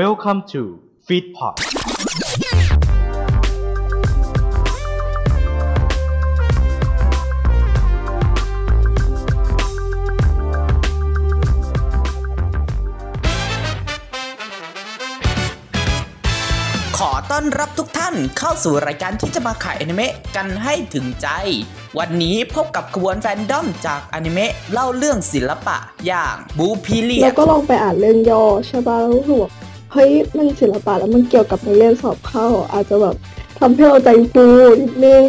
Welcome to Feedpot ขอต้อนรับทุกท่านเข้าสู่รายการที่จะมาขายอนิเมะกันให้ถึงใจ วันนี้พบกับขบวนแฟนดอมจากอนิเมะเล่าเรื่องศิลปะอย่างบูพีเลียแล้วก็ลองไปอ่านเรื่องย่อใช่ป่ะแล้วรู้สึกว่า เฮ้ยมันศิลปะแล้วมันเกี่ยวกับในเรียนสอบเข้า อาจจะแบบทำให้เราใจฟูนิดนึง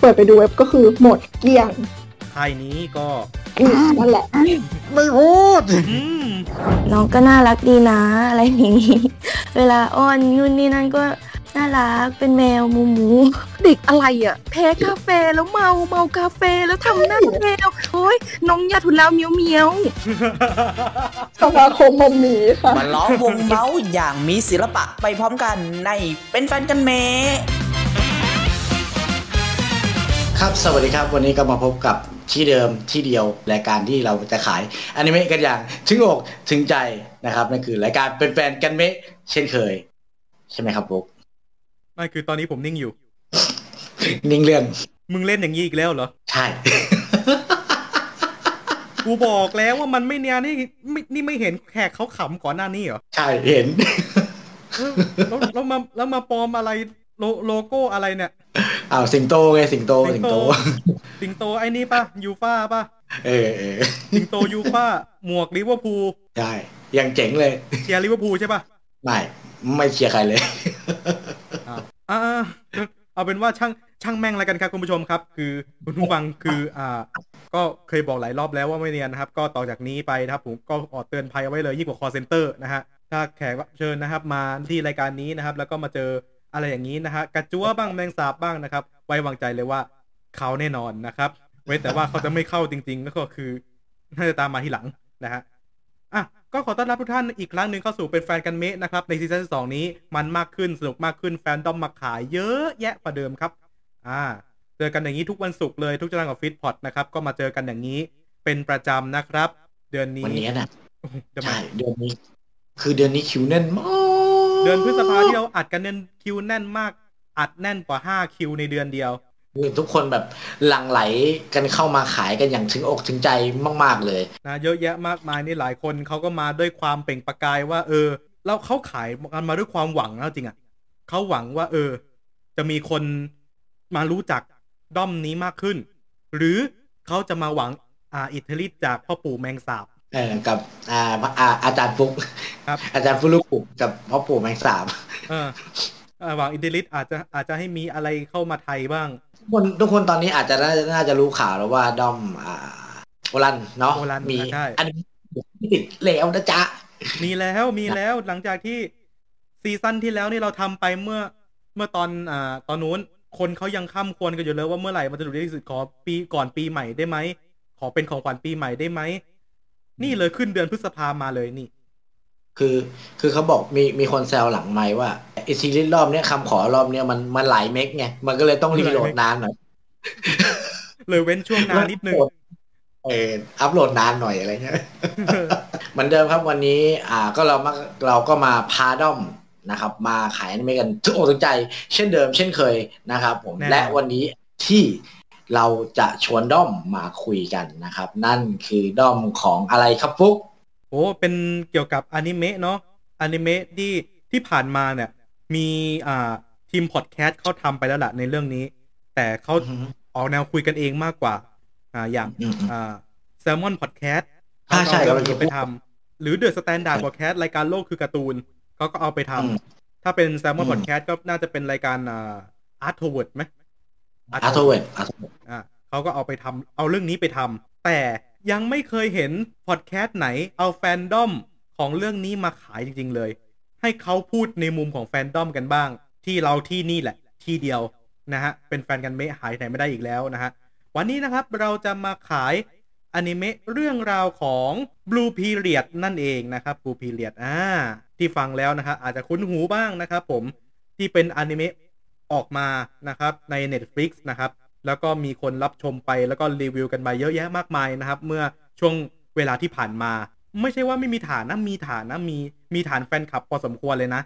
เปิดไปดูเว็บก็คือหมดเกลี้ยงค่ายนี้ก็อืมนั่นแหละ ไม่พูดน้องก็น่ารักดีนะ อะไรอย่างนี้ เวลาอ้อนนู่นนี่นั่นก็ น่ารักเป็นแมวหมูหมูเด็กอะไรอะ แพ้กาแฟแล้วเมาเมากาแฟแล้วทำหน้าแมวโอ้ยน้องยาทุนแล้วเมียวเมียวสมาคมมัมมี่ค่ะมาล้อมวงเมาส์อย่างมีศิลปะไปพร้อมกันในเป็นแฟนกันเมะครับสวัสดีครับ วันนี้ก็มาพบกับที่เดิมที่เดียวรายการที่เราจะขายอนิเมะกันอย่างถึงอกถึงใจนะครับนั่นคือรายการเป็นแฟนกันเมะเช่นเคย ใช่ไหมครับบุ๊ก ไม่คือตอนนี้ผมนิ่งอยู่ นิ่งเรื่อง มึงเล่นอย่างนี้อีกแล้วเหรอ ใช่ กูบอกแล้วว่ามันไม่เนียนนี่ไม่นี่ไม่เห็นแขกเขาขำก่อนหน้านี้เหรอ ใช่ เห็นเออแล้วแล้วมาแล้วมาปลอมอะไรโลโลโก้อะไรเนี่ยอ้าวสิงโตไงสิงโตสิงโต สิงโตไอ้นี่ปะยูฟ่าปะเออเออสิงโตยูฟ่าหมวกลิเวอร์พูลใช่ยังเจ๋งเลยเชียร์ลิเวอร์พูลใช่ปะไม่ ไม่เชียร์ใครเลย อ่าเอาเป็นว่าช่างช่างแม่งแล้วกันครับคุณผู้ชมครับ คือคุณผู้ฟังคือ อ่า ก็เคยบอกหลายรอบแล้วว่าไม่เนียนนะครับ ก็ต่อจากนี้ไปนะครับ ผมก็ออดเตือนภัยเอาไว้เลยยิ่งกว่า call center นะฮะถ้าแขกเชิญนะครับ มาที่รายการนี้นะครับ แล้วก็มาเจออะไรอย่างนี้นะฮะกระจั๊วบ้างแมงสาบบ้างนะครับ ไว้วางใจเลยว่าเขาแน่นอนนะครับ เว้นแต่ว่าเขาจะไม่เข้าจริงๆแล้วก็คือน่าจะตามมาทีหลังนะฮะอะ ก็ขอต้อนรับทุกท่านอีกครั้งหนึ่งเข้าสู่เป็นแฟนกันเมะนะครับ ในซีซั่นที่สองนี้มันมากขึ้นสนุกมากขึ้นแฟนดอมมาขายเยอะแยะกว่าเดิมครับ อ่า เจอกันอย่างนี้ทุกวันศุกร์เลยทุกจังหวัดกับฟิตพอดนะครับ ก็มาเจอกันอย่างนี้เป็นประจำนะครับ เดือนนี้วันนี้นะโอ้โหจะมาใช่เดือนนี้ คือเดือนนี้คิวแน่นมากเดือนพฤษภาที่เราอัดกันเน้นคิวแน่นมาก อัดแน่นกว่าห้าคิวในเดือนเดียว คือทุกคนแบบหลั่งไหลกันเข้ามาขายกันอย่างถึงอกถึงใจมากๆเลยนะเยอะแยะมากมายนี่หลายคนเขาก็มาด้วยความเปล่งประกายว่า เออแล้วเขาขายกันมาด้วยความหวังนะจริงอะ่ะเขาหวังว่า เออ จะมีคนมารู้จักด้อมนี้มากขึ้น หรือเขาจะมาหวังอ่าอิทธิฤทธิ์จากพ่อปู่แมงสาบเออกับอ่าพระอาอาจารย์ฟุกครับ อาจารย์ฟุลุกุกับพ่อปู่แมงสาบเอออ่าหวังอิทธิฤทธิ์อาจจะอาจจะให้มีอะไรเข้ามาไทยบ้างทุก คนทุกคนตอนนี้อาจจะน่าน่าจะรู้ข่าวแล้วว่าด้อมอ่าโอรันเนาะโอรันมีใช่อันนี้ติดแล้วนะจ๊ะ มีแล้วมีแล้วหลังจากที่ซีซั่นที่แล้วนี่เราทำไปเมื่อเมื่อตอนอ่าตอนนู้น คนเขายังข้ามควรกันอยู่เลยว่าเมื่อไหร่มันจะดูได้ที่สุดขอปีก่อนปีใหม่ได้ไหมขอเป็นของขวัญปีใหม่ได้ไหมนี่เลยขึ้นเดือนพฤษภามาเลยนี่ คือคือเขาบอกมีมีคนแซวหลังไมค์ว่าไอซีรีส์รอบเนี้ยคำขอรอบเนี้ยมันมันหลาย meg ไงมันก็เลยต้อง reload นานหน่อยเลยเว้นช่วงนานนิดนึงเอออัพโหลดนานหน่อยอะไรเงี้ยเหมือนเดิมครับวันนี้ อ่าก็เรามาเราก็มาพาด้อมนะครับ มาขายอนิเมะกันทุกอกทุกใจ เช่นเดิม เช่นเคยนะครับผมแน่นอนและวันนี้ที่เราจะชวนด้อมมาคุยกันนะครับ นั่นคือด้อมของอะไรครับฟุกโอ้เป็นเกี่ยวกับอนิเมะเนาะอนิเมะที่ที่ผ่านมาเนี่ย มีอ่าทีมพอดแคสต์เขาทำไปแล้วล่ะในเรื่องนี้ แต่เขาอือฮึออกแนวคุยกันเองมากกว่า อ่าอย่างอืมอืมอ่าแซลมอนพอดแคสต์อ่าใช่เรื่องกำลังจะนี้ไปพูดทำหรือ THE STANDARD PODCAST รายการโลกคือการ์ตูนเขาก็เอาไปทำอืมถ้าเป็นแซลมอนอืมพอดแคสต์ก็น่าจะเป็นรายการอ่า Art World ไหม Art World Art World อ่าเขาก็เอาไปทำเอาเรื่องนี้ไปทำแต่ ยังไม่เคยเห็นพอดแคสต์ไหนเอาแฟนดอมของเรื่องนี้มาขายจริง ๆ เลย ให้เขาพูดในมุมของแฟนดอมกันบ้าง ที่เราที่นี่แหละ ที่เดียวนะฮะ เป็นแฟนกันเมะหายไหนไม่ได้อีกแล้วนะฮะ วันนี้นะครับเราจะมาขายอนิเมะเรื่องราวของ Blue Period นั่นเองนะครับ Blue Period อ่าที่ฟังแล้วนะครับอาจจะคุ้นหูบ้างนะครับผมที่เป็นอนิเมะออกมานะครับใน Netflix นะครับ แล้วก็มีคนรับชมไปแล้วก็รีวิวกันมาเยอะแยะมากมายนะครับ เมื่อช่วงเวลาที่ผ่านมา ไม่ใช่ว่าไม่มีฐานนะมีฐานนะมีมีฐานแฟนคลับพอสมควรเลยนะ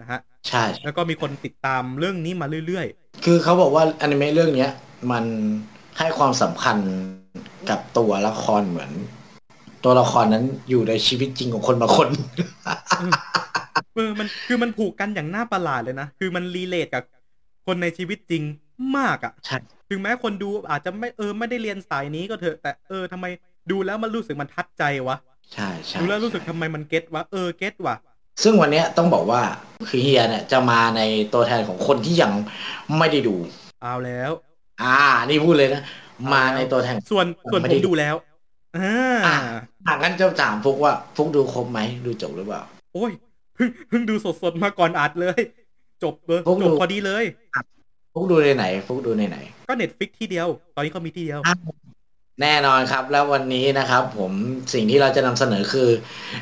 นะฮะใช่แล้วก็มีคนติดตามเรื่องนี้มาเรื่อยคือเขาบอกว่าอนิเมะเรื่องเนี้ยมันให้ความสำคัญกับตัวละครเหมือน ตัวละครนั้นอยู่ในชีวิตจริงของคนบางคนๆเออมันคือมันผูกกันอย่างน่าประหลาดเลยนะ คือมันรีเลทกับคนในชีวิตจริงมากอะ่ะใช่ ถึงแม้คนดูอาจจะไม่เออไม่ได้เรียนสายนี้ก็เถอะ แต่เออทำไมดูแล้วมันรู้สึกมันทัดใจวะใช่ใช่ดูแล้วรู้สึกทำไมมันเก็ตวะเออเก็ตวะซึ่งวันเนี้ยต้องบอกว่าคือเฮียเนี่ยจะมาในตัวแทนของคนที่ยังไม่ได้ดู เอาแล้ว อ่า นี่พูดเลยนะ มาในตัวแทนส่วนส่วนไม่ผได้มดูแล้วอ่าอะอ่างั้นจะถามฟุกว่าฟุกดูครบไหมดูจบหรือเปล่า โอ้ยเพิ่งเพิ่งดูสดๆมาก่อนอัดเลย จบเลยพวกจดูบพอดีเลย ฟุกดูในไหน ฟุกดูในไหน ก็เน็ตฟิกที่เดียว ตอนนี้เขามีที่เดียว แน่นอนครับ แล้ววันนี้นะครับ ผมสิ่งที่เราจะนำเสนอคือ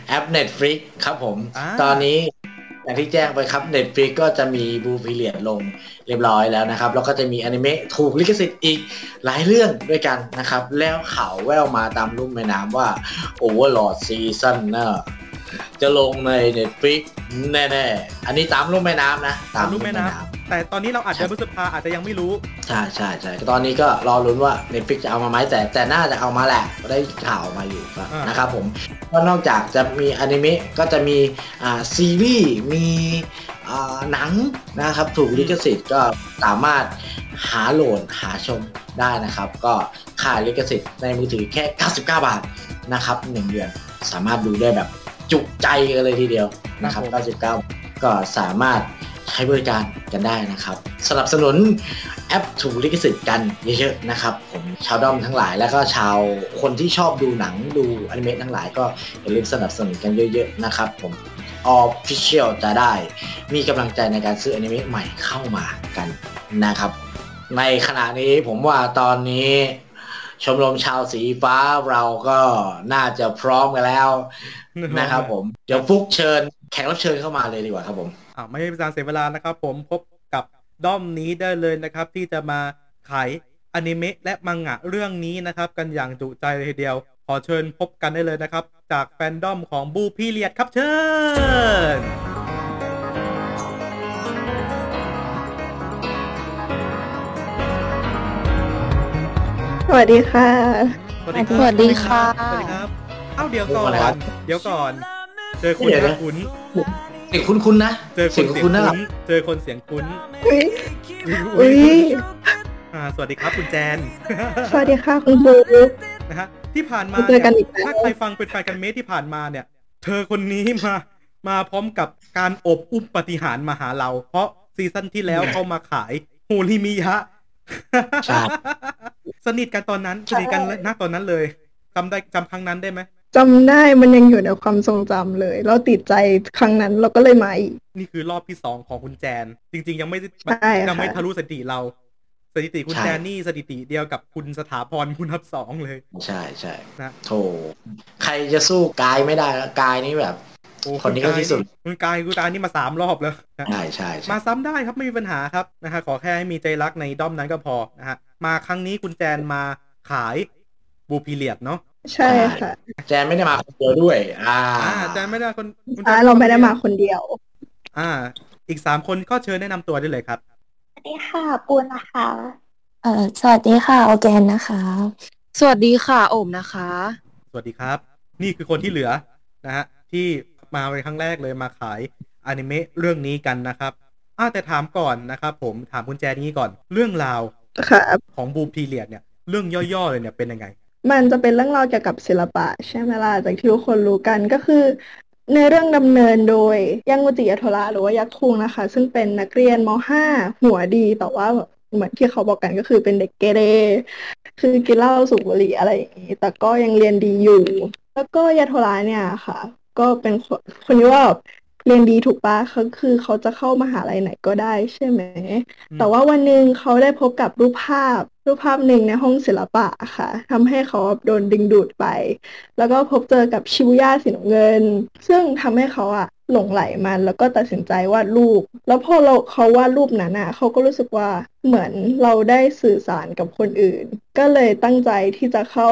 แอป Netflix ครับผม อ่า ตอนนี้อย่างที่แจ้งไปครับ Netflix ก็จะมีบูพีเลียดลงเรียบร้อยแล้วนะครับ แล้วก็จะมีอนิเมะถูกลิขสิทธิ์อีกหลายเรื่องด้วยกันนะครับ แล้วข่าวแววมาตามรุ่มแม่น้ำว่า Overlord Season เนอะ จะลงใน Netflix แน่ๆ อันนี้ตามรุ่มแม่น้ำนะตามรูปแม่น้ำแต่ตอนนี้เราอาจจะพฤษภาอาจจะยังไม่รู้ ใช่ใช่ใช่ตอนนี้ก็รอลุ้นว่า Netflix จะเอามาไหมแต่แต่น่าจะเอามาแหละได้ข่าวมาอยู่ครับอ่านนะครับผมก็นอกจากจะมีอนิเมะก็จะมีอ่าซีรีส์มีอ่าหนังนะครับถูกลิขสิทธิ์ก็สามารถหาโหลดหาชมได้นะครับ ก็ค่าลิขสิทธิ์ในมือถือแค่ 99 บาทนะครับหนึ่งเดือนสามารถดูได้แบบ จุใจกันเลยทีเดียวนะครับ 99 ก็สามารถใช้บริการกันได้นะครับ สนับสนุนแอปถูกลิขสิทธิ์กันเยอะๆนะครับผมชาวด้อมทั้งหลายแล้วก็ชาวคนที่ชอบดูหนังดูอนิเมะทั้งหลายก็อย่าลืมสนับสนุนกันเยอะๆนะครับผม Official จะได้มีกำลังใจในการซื้ออนิเมะใหม่เข้ามากันนะครับ ในขณะนี้ผมว่าตอนนี้ชมรมชาวสีฟ้าเราก็น่าจะพร้อมกันแล้ว นะครับผม เดี๋ยวฟุกเชิญแขกรับเชิญเข้ามาเลยดีกว่าครับผมอ่าไม่ให้เป็นการเสียเวลานะครับ ผมพบกับด้อมนี้ได้เลยนะครับ ที่จะมาขายอนิเมะและมังงะเรื่องนี้นะครับ กันอย่างจุใจเลยทีเดียว ขอเชิญพบกันได้เลยนะครับ จากแฟนด้อมของบูพีเลียดครับเชิญสวัสดีค่ะสวัสดีสวัสดีค่ะ สวัสดีครับ เอ้าเดี๋ยวก่อสวัสดีครันบเดี๋ยวก่อน เจอคุณเดี๋ยวนะนะคุณเสียงคุ้นๆนะเจอคเสียนงเสียงคุ้นๆนะคุ้นเจอคนเสียงคุ้นอุ้ยอุ๊อุ้ยยอ่าสวัสดีครับคุณแจน สวัสดีค่ะคุณบุ๊กนะฮะที่ผ่านมาเจอกันอีกแล้วถ้าใครฟังเป็นแฟนกันเมทที่ผ่านมาเนี่ย เธอคนนี้มา มาพร้อมกับการอบอุ้มปฏิหารย์มาหาเรา เพราะซีซั่นที่แล้วเขามาขายโฮลิมิยะใช่สนิทกันตอนนั้นสนิทกันณตอนนั้นเลยจำได้จำครั้งนั้นได้ไหม จำได้มันยังอยู่ในความทรงจำเลย เราติดใจครั้งนั้นเราก็เลยมาอีก นี่คือรอบที่สองของคุณแจน จริง ๆ ยังไม่ได้ใช่ค่ะยังไม่ทะลุสถิติเรา สถิติคุณใช่ แจนนี่สถิติเดียวกับคุณสถาพรคุณทับสองเลย ใช่ใช่นะโธ่ใครจะสู้กายไม่ได้แล้วกายนี้แบบ โอ้คนนี้ก็ที่สุด คุณกายคุณกายนี่มาสามรอบแล้วนะ ใช่ใช่ใช่มาซ้ำได้ครับ ไม่มีปัญหาครับนะฮะขอแค่ให้มีใจรักในด้อมนั้นก็พอนะฮะมาครั้งนี้คุณแจนมาขายบูพีเลียดเนาะ ใช่ค่ะ แจนไม่ได้มาคนเดียวด้วย อ่าอ่าแจนไม่ได้คนคุณแจอ่านเราไม่ได้มาคนเดียว อ่า อีกสามคนก็เชิญแนะนำตัวได้เลยครับ สวัสดีค่ะปูนนะคะ เอ่อสวัสดีค่ะ ออร์แกนนะคะ สวัสดีค่ะโอมนะคะ สวัสดีครับ นี่คือคนที่เหลือนะฮะที่มาเป็นครั้งแรกเลยมาขายอนิเมะเรื่องนี้กันนะครับอ้าแต่ถามก่อนนะครับผมถามคุณแจนนี้ก่อน เรื่องราวค่ะ ของบูพีเลียดเนี่ย เรื่องย่อๆเลยเนี่ยเป็นยังไง มันจะเป็นเรื่องราวเกี่ยวกับศิลปะ ใช่ไหมล่ะจากที่ทุกคนรู้กันก็คือ ในเรื่องดำเนินโดยยังกุจิยะโทระหรือว่ายักษ์ทุงนะคะ ซึ่งเป็นนักเรียนม .5 หัวดีแต่ว่าเหมือนที่เขาบอกกันก็คือเป็นเด็กเกเรคือกินเหล้าสูบบุหรี่อะไรอย่างนี้แต่ก็ยังเรียนดีอยู่ แล้วก็ยะโทระเนี่ยค่ะ ก็เป็นคนที่ว่า เรียนดีถูกปะเขาคือเขาจะเข้ามหาลัยไหนก็ได้ใช่ไหมอืมแต่ว่าวันหนึ่งเขาได้พบกับรูปภาพ รูปภาพหนึ่งในห้องศิลปะค่ะทำให้เขาโดนดึงดูดไป แล้วก็พบเจอกับชิบุย่าสีน้ำเงิน ซึ่งทำให้เขาอะหลงไหลมันแล้วก็ตัดสินใจวาดรูป แล้วพอเราเขาวาดรูปนั้นอะเขาก็รู้สึกว่าเหมือนเราได้สื่อสารกับคนอื่น ก็เลยตั้งใจที่จะเข้า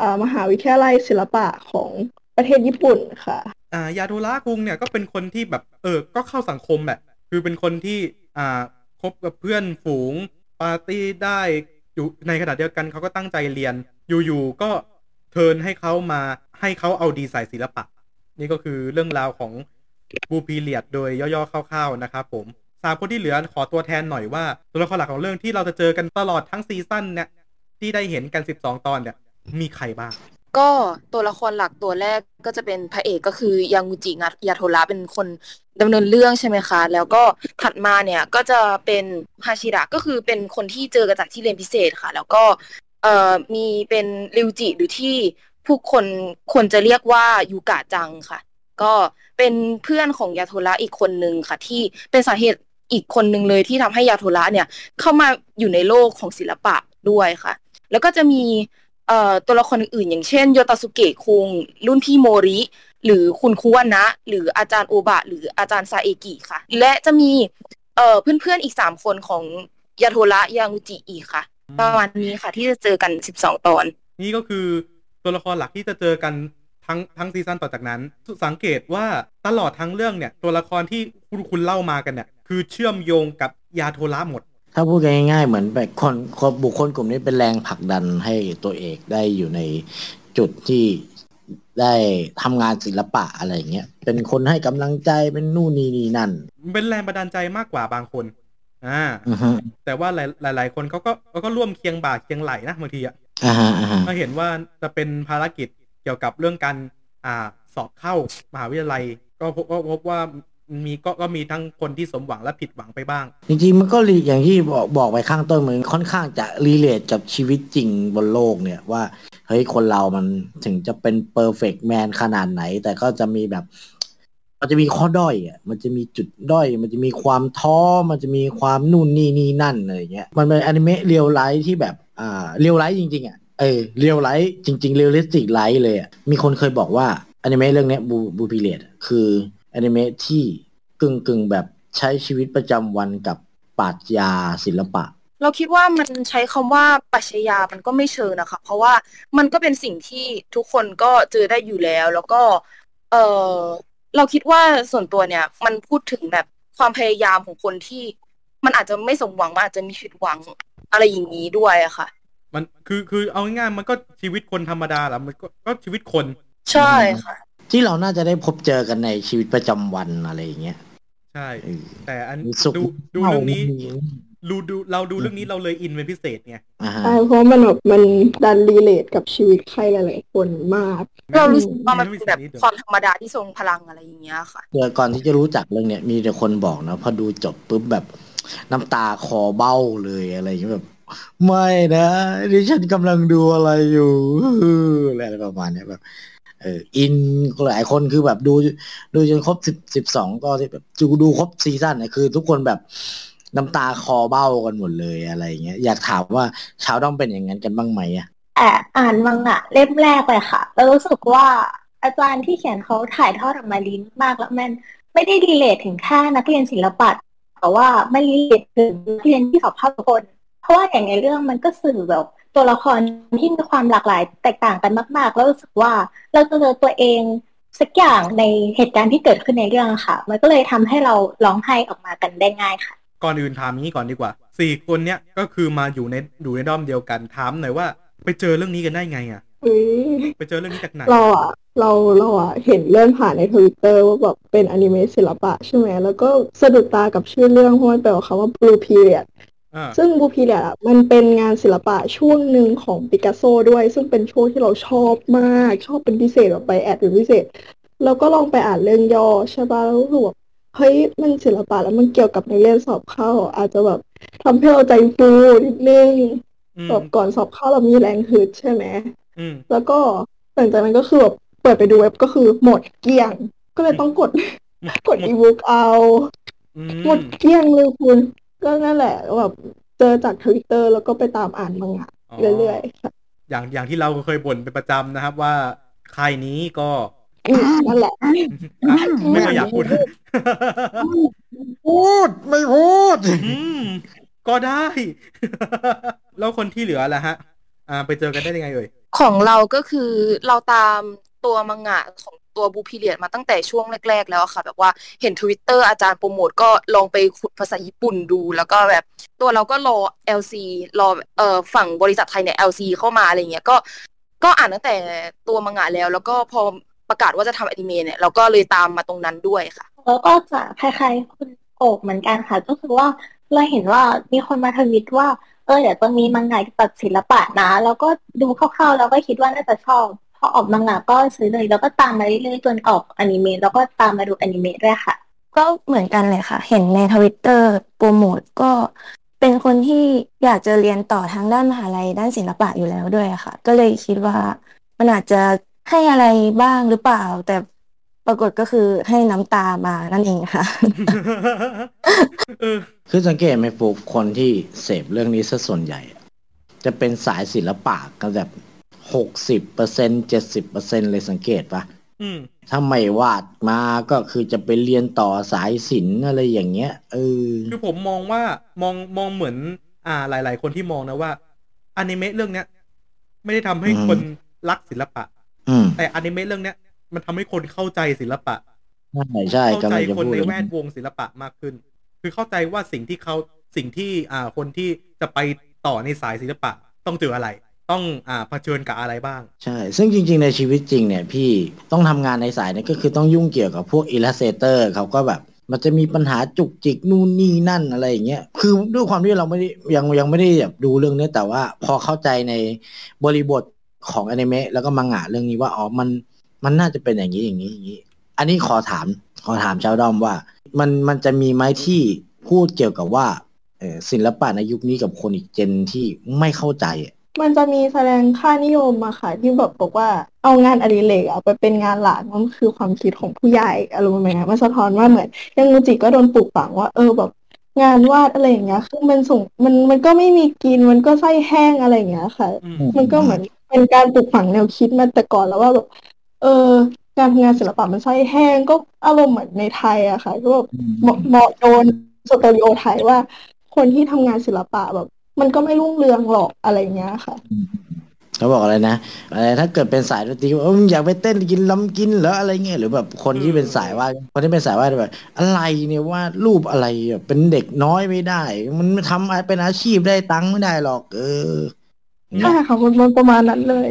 อ่ามหาวิทยาลัยศิลปะของประเทศญี่ปุ่นค่ะ อ่ายาโทระคุงเนี่ยก็เป็นคนที่แบบเออก็เข้าสังคมแหละคือเป็นคนที่อ่าคบกับเพื่อนฝูงปาร์ตี้ได้อยู่ในขณะเดียวกันเขาก็ตั้งใจเรียนอยู่ๆก็เทิร์นให้เขามาให้เขาเอาดีใส่ศิลปะ นี่ก็คือเรื่องราวของบูพีเลียดโดยย่อๆคร่าวๆนะครับผมสามคนที่เหลือขอตัวแทนหน่อยว่าตัวละครหลักของเรื่องที่เราจะเจอกันตลอดทั้งซีซั่นเนี่ยที่ได้เห็นกัน 12 ตอนเนี่ยมีใครบ้าง ก็ตัวละครหลักตัวแรกก็จะเป็นพระเอกก็คือยังุจิงัตยาโทระเป็นคนดำเนินเรื่องใช่ไหมคะ แล้วก็ถัดมาเนี่ยก็จะเป็นฮาชิระก็คือเป็นคนที่เจอกันจากที่เรียนพิเศษค่ะ แล้วก็เอ่อมีเป็นริวจิหรือที่ผู้คนควรจะเรียกว่ายูกะจังค่ะ ก็เป็นเพื่อนของยาโทระอีกคนนึงค่ะ ที่เป็นสาเหตุอีกคนนึงเลยที่ทำให้ยาโทระเนี่ยเข้ามาอยู่ในโลกของศิลปะด้วยค่ะ แล้วก็จะมี เอ่อตัวละครอื่นๆ อย่างเช่นโยตาสุเกะคุง รุ่นพี่โมริ หรือคุณคุวานะ หรืออาจารย์โอบะ หรืออาจารย์ซาเอกิค่ะ และจะมีเอ่อเพื่อนๆอีกสามคนของยาโทระยางูจิอีกค่ะ ประมาณนี้ค่ะ ที่จะเจอกันสิบสองตอน นี่ก็คือตัวละครหลักที่จะเจอกันทั้งทั้งซีซั่นต่อจากนั้น สังเกตว่าตลอดทั้งเรื่องเนี่ย ตัวละครที่คุณคุณเล่ามากันเนี่ย คือเชื่อมโยงกับยาโทระหมด ถ้าพูดกันง่ายๆ เหมือนแบบคนคนบุคคลกลุ่มนี้เป็นแรงผลักดันให้ตัวเอกได้อยู่ในจุดที่ได้ทำงานศิลปะอะไรอย่างเงี้ย เป็นคนให้กำลังใจเป็นนู่นนี่นี่นั่น เป็นแรงบันดาลใจมากกว่าบางคน อ่าอือฮึแต่ว่าหลายหลายๆคนเขาก็เขาก็ร่วมเคียงบ่าเคียงไหลนะบางทีอะอ่าฮะอ่าฮะมาเห็นว่าจะเป็นภารกิจเกี่ยวกับเรื่องการ อ่า สอบเข้ามหาวิทยาลัย ก็พบก็พบว่า มีก็ก็มีทั้งคนที่สมหวังและผิดหวังไปบ้าง จริงๆมันก็อย่างที่บอกบอกไปข้างต้นมันค่อนข้างจะรีเลทกับชีวิตจริงบนโลกเนี่ยว่าเฮ้ยคนเรามันถึงจะเป็นเ e อร์เฟกแมนขนาดไหน แต่ก็จะมีแบบ มันจะมีข้อด้อยอะมันจะมีจุดด้อย มันจะมีความท้อมันจะมีความนู่นนี่นี่นั่นอะไรเงี้ยมันเป็นอนิเมะ real life ที่แบบอ่า real life จริงๆอะเออ real life จริงๆ realistic life เลยอะมีคนเคยบอกว่าอนิเมะเรื่องเนี้ยบูบูพีเรียคือ อนิเมะที่กึ่งกึ่งๆแบบใช้ชีวิตประจำวันกับปรัชญาศิลปะ เราคิดว่ามันใช้คำว่าปรัชญามันก็ไม่เชิงนะคะ เพราะว่ามันก็เป็นสิ่งที่ทุกคนก็เจอได้อยู่แล้ว แล้วก็ เออเราคิดว่าส่วนตัวเนี่ย มันพูดถึงแบบความพยายามของคนที่ มันอาจจะไม่สมหวังมันอาจจะมีผิดหวังอะไรอย่างนี้ด้วยอะค่ะ มันคือคือเอาง่ายๆมันก็ชีวิตคนธรรมดาแหละมันก็ก็ชีวิตคน ใช่ค่ะ ที่เราน่าจะได้พบเจอกันในชีวิตประจำวันอะไรอย่างเงี้ยใช่เออแต่อันมีสุขดูดูเรื่องนี้มีดูดูเราดูเรื่องนี้เราเลยอินเป็นพิเศษไงอ่าฮะใช่เพราะมันแบบมันดันรีเลทกับชีวิตใครหลายๆคนมาก เรารู้สึกว่ามันไม่เป็นมีแบบสิ่งนี้เดี๋ยวความธรรมดาที่ทรงพลังอะไรอย่างเงี้ยค่ะเดี๋ยวก่อนที่จะรู้จักเรื่องเนี้ยมีแต่คนบอกนะพอดูจบปุ๊บแบบน้ำตาคอเบ้าเลยอะไรอย่างเงี้ยแบบไม่นะดิฉันกำลังดูอะไรอยู่อะไรประมาณเนี้ยแบบ เอออินหลายคนคือแบบดูดูจนครบสิบสิบสองก็แบบดูดูครบซีซั่นเนี่ยคือ ทุกคนแบบน้ำตาคอเบ้ากันหมดเลยอะไรเงี้ยอยากถามว่าชาวต้องเป็นอย่างนั้นกันบ้างไหมอะแต่อ่านมังงะเล่มแรกเลยค่ะ แล้วรู้สึกว่าอาจารย์ที่เขียนเขาถ่ายทอดออกมาดีมากแล้วมันไม่ได้ดีเลทถึงแค่นักเรียนศิลปะแต่ว่าไม่ดีเลทถึงนักเรียนที่สอบเข้าทุกคน เพราะว่าอย่างในเรื่องมันก็สื่อแบบ ตัวละครที่มีความหลากหลายแตกต่างกันมาก ๆ แล้วรู้สึกว่าเราจะเจอตัวเองสักอย่างในเหตุการณ์ที่เกิดขึ้นในเรื่องค่ะ มันก็เลยทำให้เราร้องไห้ออกมากันได้ง่ายค่ะ ก่อนอื่นถามนี้ก่อนดีกว่าสี่คนเนี้ยก็คือมาอยู่ในอยู่ในด้อมเดียวกันถามหน่อยว่า ไปเจอเรื่องนี้กันได้ไงอะเอ้ยไปเจอเรื่องนี้จากไหนเราอะเราเราอะเห็นเลื่อนผ่านในทวิตเตอร์ว่าแบบเป็นอนิเมะศิลปะใช่ไหมแล้วก็สะดุดตากับชื่อเรื่องเพราะมันแปลว่าคำว่า Blue Period อ่า ซึ่ง Blue Period อะมันเป็นงานศิลปะช่วงหนึ่งของปิกัสโซด้วย ซึ่งเป็นช่วงที่เราชอบมากชอบเป็นพิเศษแบบ bias เป็นพิเศษ แล้วก็ลองไปอ่านเรื่องย่อใช่ป่ะแล้วรู้สึกว่าเฮ้ยมันศิลปะแล้วมันเกี่ยวกับในกเรียนสอบเข้า อาจจะแบบทำให้เราใจฟูนิดนึงอืมแบบก่อนสอบเข้าเรามีแรงฮึดใช่ไหมอืมแล้วก็หลังจากนั้นก็คือแบบเปิดไปดูเว็บก็คือหมดเกลี้ยง ก็เลยต้องกดกดหมดอีบุ๊กเอาอืหมดเกลี้ยงเลยคุณ ก็นั่นแหละแบบเจอจากทวิตเตอร์แล้วก็ไปตามอ่านมังงะเรื่อยๆค่ะอย่างอย่างที่เราเคยบ่นเป็นประจำนะครับว่าค่ายนี้ก็อืมนั่นแหละอะไม่ค่อยอยากพูด พูด ไม่พูดอืมก็ได้ แล้วคนที่เหลือล่ะฮะ อ่า ไปเจอกันได้ยังไงเอ่ย ของเราก็คือเราตามตัวมังงะของ ตัวบูพีเรียดมาตั้งแต่ช่วงแรก ๆ แล้วค่ะ แบบว่าเห็นทวิตเตอร์อาจารย์โปรโมทก็ลองไปขุดภาษาญี่ปุ่นดู แล้วก็แบบตัวเราก็รอ LC รอเอ่อฝั่งบริษัทไทยเนี่ย LC เข้ามาอะไรเงี้ยก็ก็อ่านตั้งแต่ตัวมังงะแล้ว แล้วก็พอประกาศว่าจะทำอนิเมะเนี่ยเราก็เลยตามมาตรงนั้นด้วยค่ะ แล้วก็จะคล้ายๆคุณโอกเหมือนกันค่ะ ก็คือว่าเราเห็นว่ามีคนมาทวิตว่าเออเดี๋ยวจะมีมังงะเกี่ยวกับศิลปะนะ แล้วก็ดูคร่าวๆแล้วก็คิดว่าน่าจะชอบ อออกมังงะก็ซื้อเลย แล้วก็ตามมาเรื่อยๆจนออกอนิเมะแล้วก็ตามมาดูอนิเมะด้วยค่ะ ก็เหมือนกันเลยค่ะ เห็นในทวิตเตอร์โปรโมทก็เป็นคนที่อยากจะเรียนต่อทางด้านมหาลัยด้านศิลปะอยู่แล้วด้วยอะค่ะ ก็เลยคิดว่ามันอาจจะให้อะไรบ้างหรือเปล่า แต่ปรากฏก็คือให้น้ำตามานั่นเองค่ะเออคือสังเกตไหมฟุกคนที่เสพเรื่องนี้ซะส่วนใหญ่อะจะเป็นสายศิลปะกันแบบ หกสิบเปอร์เซ็นเจ็ดสิบเปอร์เซ็นเลยสังเกตปะอืมถ้าไม่วาดมาก็คือจะไปเรียนต่อสายศิลป์อะไรอย่างเงี้ยเออคือผมมองว่ามองมองเหมือน อ่าหลาย ๆ คนที่มองนะว่าอนิเมะเรื่องเนี้ย ไม่ได้ทำให้อืมคนรักศิลปะอืมแต่อนิเมะเรื่องเนี้ยมันทำให้คนเข้าใจศิลปะใช่ใช่เข้ากำใจลังจะคนพูดในเลยแวดวงศิลปะมากขึ้น คือเข้าใจว่าสิ่งที่เขาสิ่งที่อ่าคนที่จะไปต่อในสายศิลปะต้องเจออะไร ต้องอ่าเผชิญกับอะไรบ้าง ใช่ ซึ่งจริง ๆ ในชีวิตจริงเนี่ยพี่ต้องทำงานในสายเนี่ยก็คือต้องยุ่งเกี่ยวกับพวกอิลลัสเ r เตอร์เขาก็แบบ มันจะมีปัญหาจุกจิกนู่นนี่นั่นอะไรอย่างเงี้ย คือด้วยความที่เราไม่ได้ยังยังไม่ได้แบบดูเรื่องเนี้ยแต่ว่าพอเข้าใจในบริบทของอนิเมะแล้วก็มังงะเรื่องนี้ว่าอ๋อมันมันน่าจะเป็นอย่างนี้อย่างนี้อย่างนี้ อันนี้ขอถามขอถามชาวดอมว่า มันมันจะมีไหมที่พูดเกี่ยวกับว่าเออศิลปะในยุคนี้กับคนอีกเจนที่ไม่เข้าใจอะ มันจะมีแสดงค่านิยมอะค่ะ ที่แบบบอกว่าเอางานอดิเรกอะไปเป็นงานหลักนั่นคือความคิดของผู้ใหญ่อารมณ์แบบนี้มันสะท้อนว่าเหมือนยังมูจิก็โดนปลูกฝังว่า เออแบบงานวาดอะไรอย่างเงี้ยคือมันส่งมันมันก็ไม่มีกินมันก็ไส้แห้งอะไรอย่างเงี้ยค่ะอืมมันก็เหมือนเป็นการปลูกฝังแนวคิดมาแต่ก่อนแล้วว่าแบบเออการทำงานศิลปะมันไส้แห้งก็อารมณ์เหมือนในไทยอะค่ะก็แบบเหมาะเหมาะโดนสเตอริโอไทป์ว่า คนที่ทำงานศิลปะแบบ มันก็ไม่รุ่งเรืองหรอกอะไรเงี้ยค่ะเขาบอกอะไรนะอะไรถ้าเกิดเป็นสายดนตรีก็เออมึงอยากไปเต้นกินลำกินเหรออะไรเงี้ยหรือแบบคนที่เป็นสายวาดคนที่เป็นสายวาดแบบอะไรเนี่ยวาดรูปอะไรแบบเป็นเด็กน้อยไม่ได้ มันทำเป็นอาชีพได้ตังค์ไม่ได้หรอก เออเนี่ใช่ยค่ะมันมันประมาณนั้นเลย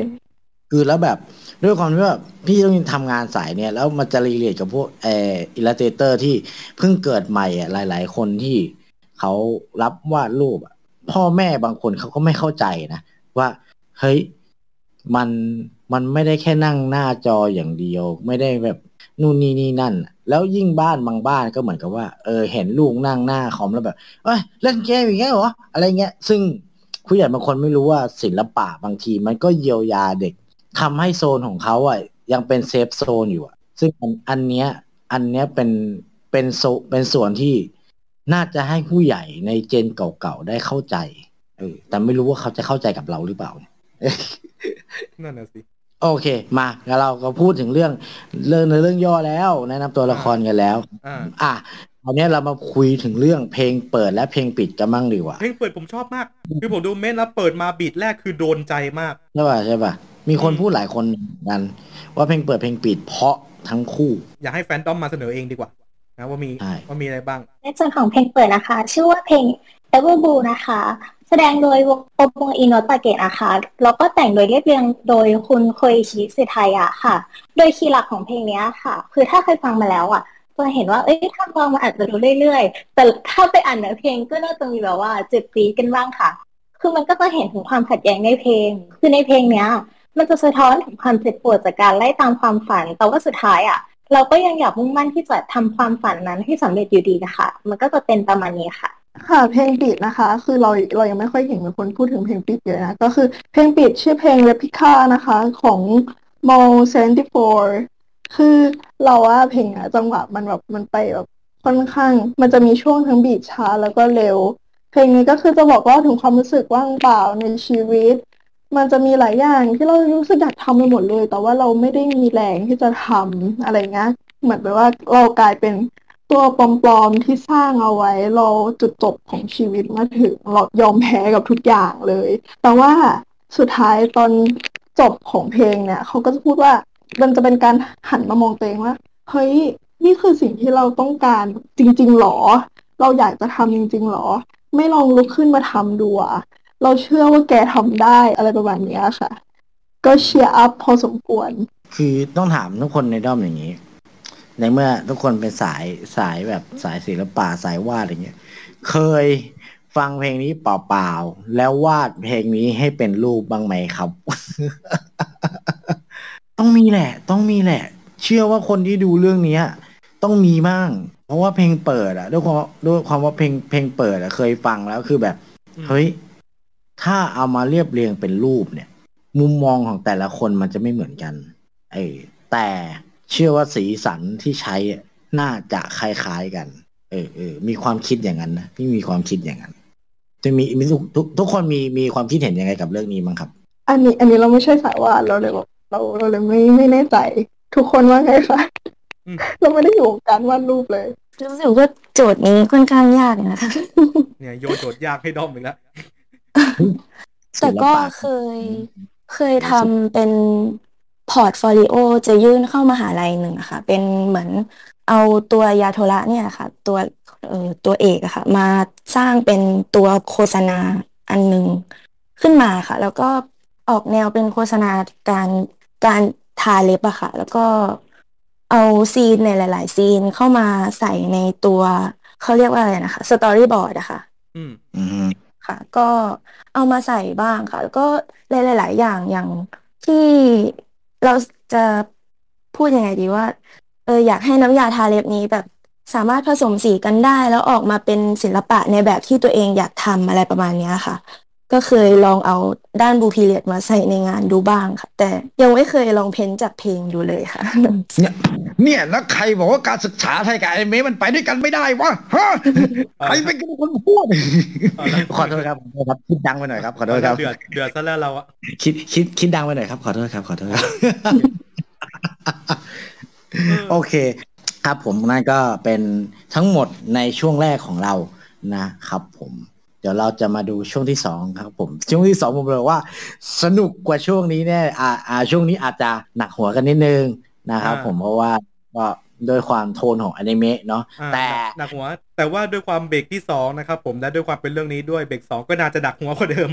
คือแล้วแบบด้วยความที่ว่าพี่ต้องทำงานสายเนี่ย แล้วมันจะ relate กับพวกเออ illustrator ที่เพิ่งเกิดใหม่อะหลาย ๆ คนที่เขารับวาดรูปอะ พ่อแม่บางคนเขาก็ไม่เข้าใจนะ ว่าเฮ้ยมันมันไม่ได้แค่นั่งหน้าจออย่างเดียว ไม่ได้แบบนู่นนี่นี่นั่น แล้วยิ่งบ้านบางบ้านก็เหมือนกับว่า เออ เห็นลูกนั่งหน้าคอมแล้วแบบเอ้ยเล่นเกมอย่างเงี้ยเหรออะไรเงี้ย ซึ่งผู้ใหญ่บางคนไม่รู้ว่าศิลปะบางทีมันก็เยียวยาเด็กทำให้โซนของเขาอะยังเป็น safe zone อยู่อะซึ่งอันอันเนี้ยอันเนี้ยเป็นเป็นโซเป็นส่วนที่ น่าจะให้ผู้ใหญ่ใน gen เก่าๆได้เข้าใจเออแต่ไม่รู้ว่าเขาจะเข้าใจกับเราหรือเปล่านั่นน่ะสิโอเค มางั้นเราก็พูดถึงเรื่องเรื่องในเรื่องย่อแล้ว แนะนำตัวละครกันแล้วอ่าอะตอนนี้เรามาคุยถึงเรื่องเพลงเปิดและเพลงปิดกันบ้างดีกว่าเพลงเปิดผมชอบมาก คือผมดูเมะแล้วเปิดมา beat แรกคือโดนใจมากใช่ป่ะใช่ป่ะมีคนอืมพูดหลายคนเหมือนกัน ว่าเพลงเปิดเพลงปิดเพราะทั้งคู่ อยากให้แฟนดอมมาเสนอเองดีกว่า นะว่ามีใช่ว่ามีอะไรบ้าง ในส่วนของเพลงเปิดนะคะ ชื่อว่าเพลง Ever Blue นะคะ แสดงโดยวงโอโมอิโนตาเกะนะคะแล้วก็แต่งโดยเรียบเรียงโดยคุณโคอิชิเซทายะค่ะ โดยคีย์หลักของเพลงเนี้ยค่ะ คือถ้าเคยฟังมาแล้วอะจะเห็นว่าเอ้ยถ้าฟังมันอาจจะดูเรื่อยๆ แต่ถ้าไปอ่านเนื้อเพลงก็น่าจะมีแบบว่าเจ็บปีดกันบ้างค่ะ คือมันก็จะเห็นถึงความขัดแย้งในเพลง คือในเพลงเนี้ย มันจะสะท้อนถึงความเจ็บปวดจากการไล่ตามความฝัน แต่ว่าสุดท้ายอะ เราก็ยังอยากมุ่งมั่นที่จะทำความฝันนั้นให้สำเร็จอยู่ดีนะคะ มันก็จะเป็นประมาณนี้ค่ะ ค่ะ เพลงปิดนะคะ คือเราเรายังไม่ค่อยเห็นมีคนพูดถึงเพลงปิดเยอะนะ ก็คือเพลงปิดชื่อเพลง Replica นะคะของ m o 74คือเราว่าเพลงอะจังหวะมันแบบมันไปแบบค่อนข้าง มันจะมีช่วงทั้งบีทช้าแล้วก็เร็ว เพลงนี้ก็คือจะบอกเล่าถึงความรู้สึกว่างเปล่าในชีวิต มันจะมีหลายอย่างที่เรารู้สึกอยากทำไปหมดเลย แต่ว่าเราไม่ได้มีแรงที่จะทำอะไรเงี้ยเหมือนแบบว่าเรากลายเป็นตัวปลอมๆที่สร้างเอาไว้เรอจุดจบของชีวิตมาถึงเรายอมแพ้กับทุกอย่างเลย แต่ว่าสุดท้ายตอนจบของเพลงเนี่ยเขาก็จะพูดว่ามันจะเป็นการหันมามองตัวเองว่าเฮ้ยนี่คือสิ่งที่เราต้องการจริง ๆหรอ เราอยากจะทำจริง ๆหรอ ไม่ลองลุกขึ้นมาทำดูอะ เราเชื่อว่าแกทำได้อะไรประมาณนี้ค่ะ ก็เชียร์อัพพอสมควร คือต้องถามทุกคนในด้อมอย่างนี้ ในเมื่อทุกคนเป็นสายสายแบบสายศิลปะสายวาดอย่างเงี้ย เคยฟังเพลงนี้เปล่าๆ แล้ววาดเพลงนี้ให้เป็นรูปบ้างไหมครับ ต้องมีแหละ ต้องมีแหละ เชื่อว่าคนที่ดูเรื่องนี้ต้องมีมั่งเพราะว่าเพลงเปิดอะด้วยความด้วยความว่าเพลงเพลงเปิดอะเคยฟังแล้วคือแบบ เฮ้ย ถ้าเอามาเรียบเรียงเป็นรูปเนี่ย มุมมองของแต่ละคนมันจะไม่เหมือนกันเออแต่เชื่อว่าสีสันที่ใช้อะน่าจะคล้ายๆกัน เออเออมีความคิดอย่างนั้นนะพี่มีความคิดอย่างนั้น จะมีมีทุกทุกทุกคนมีมีความคิดเห็นยังไงกับเรื่องนี้มั้งครับ อันนี้ อันนี้เราไม่ใช่สายวาดเราเลยบอกเราเราเลยไม่ไม่แน่ใจ ทุกคนว่าไงคะอืมเราไม่ได้อยู่กับการวาดรูปเลยรู้สึกว่าโจทย์นี้ค่อนข้างยากนะคะเนี่ยโยนโจทย์ยากให้ด้อมอีกแล้ว แต่ก็เคยเคยทำเป็นportfolio จะยื่นเข้ามหาลัยหนึ่งอะค่ะ เป็นเหมือนเอาตัวยาโทระเนี่ยค่ะ ตัวเอ่อตัวเอกอะค่ะ มาสร้างเป็นตัวโฆษณาอันหนึ่งขึ้นมาค่ะ แล้วก็ออกแนวเป็นโฆษณาการการทาเล็บอะค่ะ แล้วก็เอา scene ในหลาย ๆ ซีนเข้ามาใส่ในตัวเขาเรียกว่าอะไรนะคะ storyboard อะค่ะ อืมอืม ค่ะ ก็เอามาใส่บ้างค่ะ แล้วก็หลาย ๆ อย่างอย่างที่เราจะพูดยังไงดีว่า เอออยากให้น้ำยาทาเล็บนี้แบบสามารถผสมสีกันได้ แล้วออกมาเป็นศิลปะในแบบที่ตัวเองอยากทำอะไรประมาณเนี้ยค่ะ ก็เคยลองเอาด้านบูพีเรียดมาใส่ในงานดูบ้างค่ะ แต่ยังไม่เคยลองเพ้นท์จากเพลงดูเลยค่ะ เนี่ยเนี่ยแล้วใครบอกว่าการศึกษาไทยกับอนิเมะมันไปด้วยกันไม่ได้วะฮะใครเป็นคนพูดเอาละขอโทษครับขอโทษครับคิดดังไปหน่อยครับขอโทษครับเดือดเดือดซะแล้วเราอะคิดคิดคิดดังไปหน่อยครับ ขอโทษครับ ขอโทษครับโอเค ครับผมนั่นก็เป็นทั้งหมดในช่วงแรกของเรานะครับผมเดี๋ยวเราจะมาดูช่วงที่สองครับผม ช่วงที่สองผมบอกว่า สนุกกว่าช่วงนี้เนี่ยอ่าอ่าช่วงนี้อาจจะหนักหัวกันนิดนึงนะครับผมเพราะว่าก็ด้วยความโทนของอนิเมะเนาะอ่าแต่หนักหัว แต่ว่าด้วยความเบรกที่สองนะครับผมและด้วยความเป็นเรื่องนี้ด้วยเบรกสองก็น่าจะดักหัวกว่าเดิม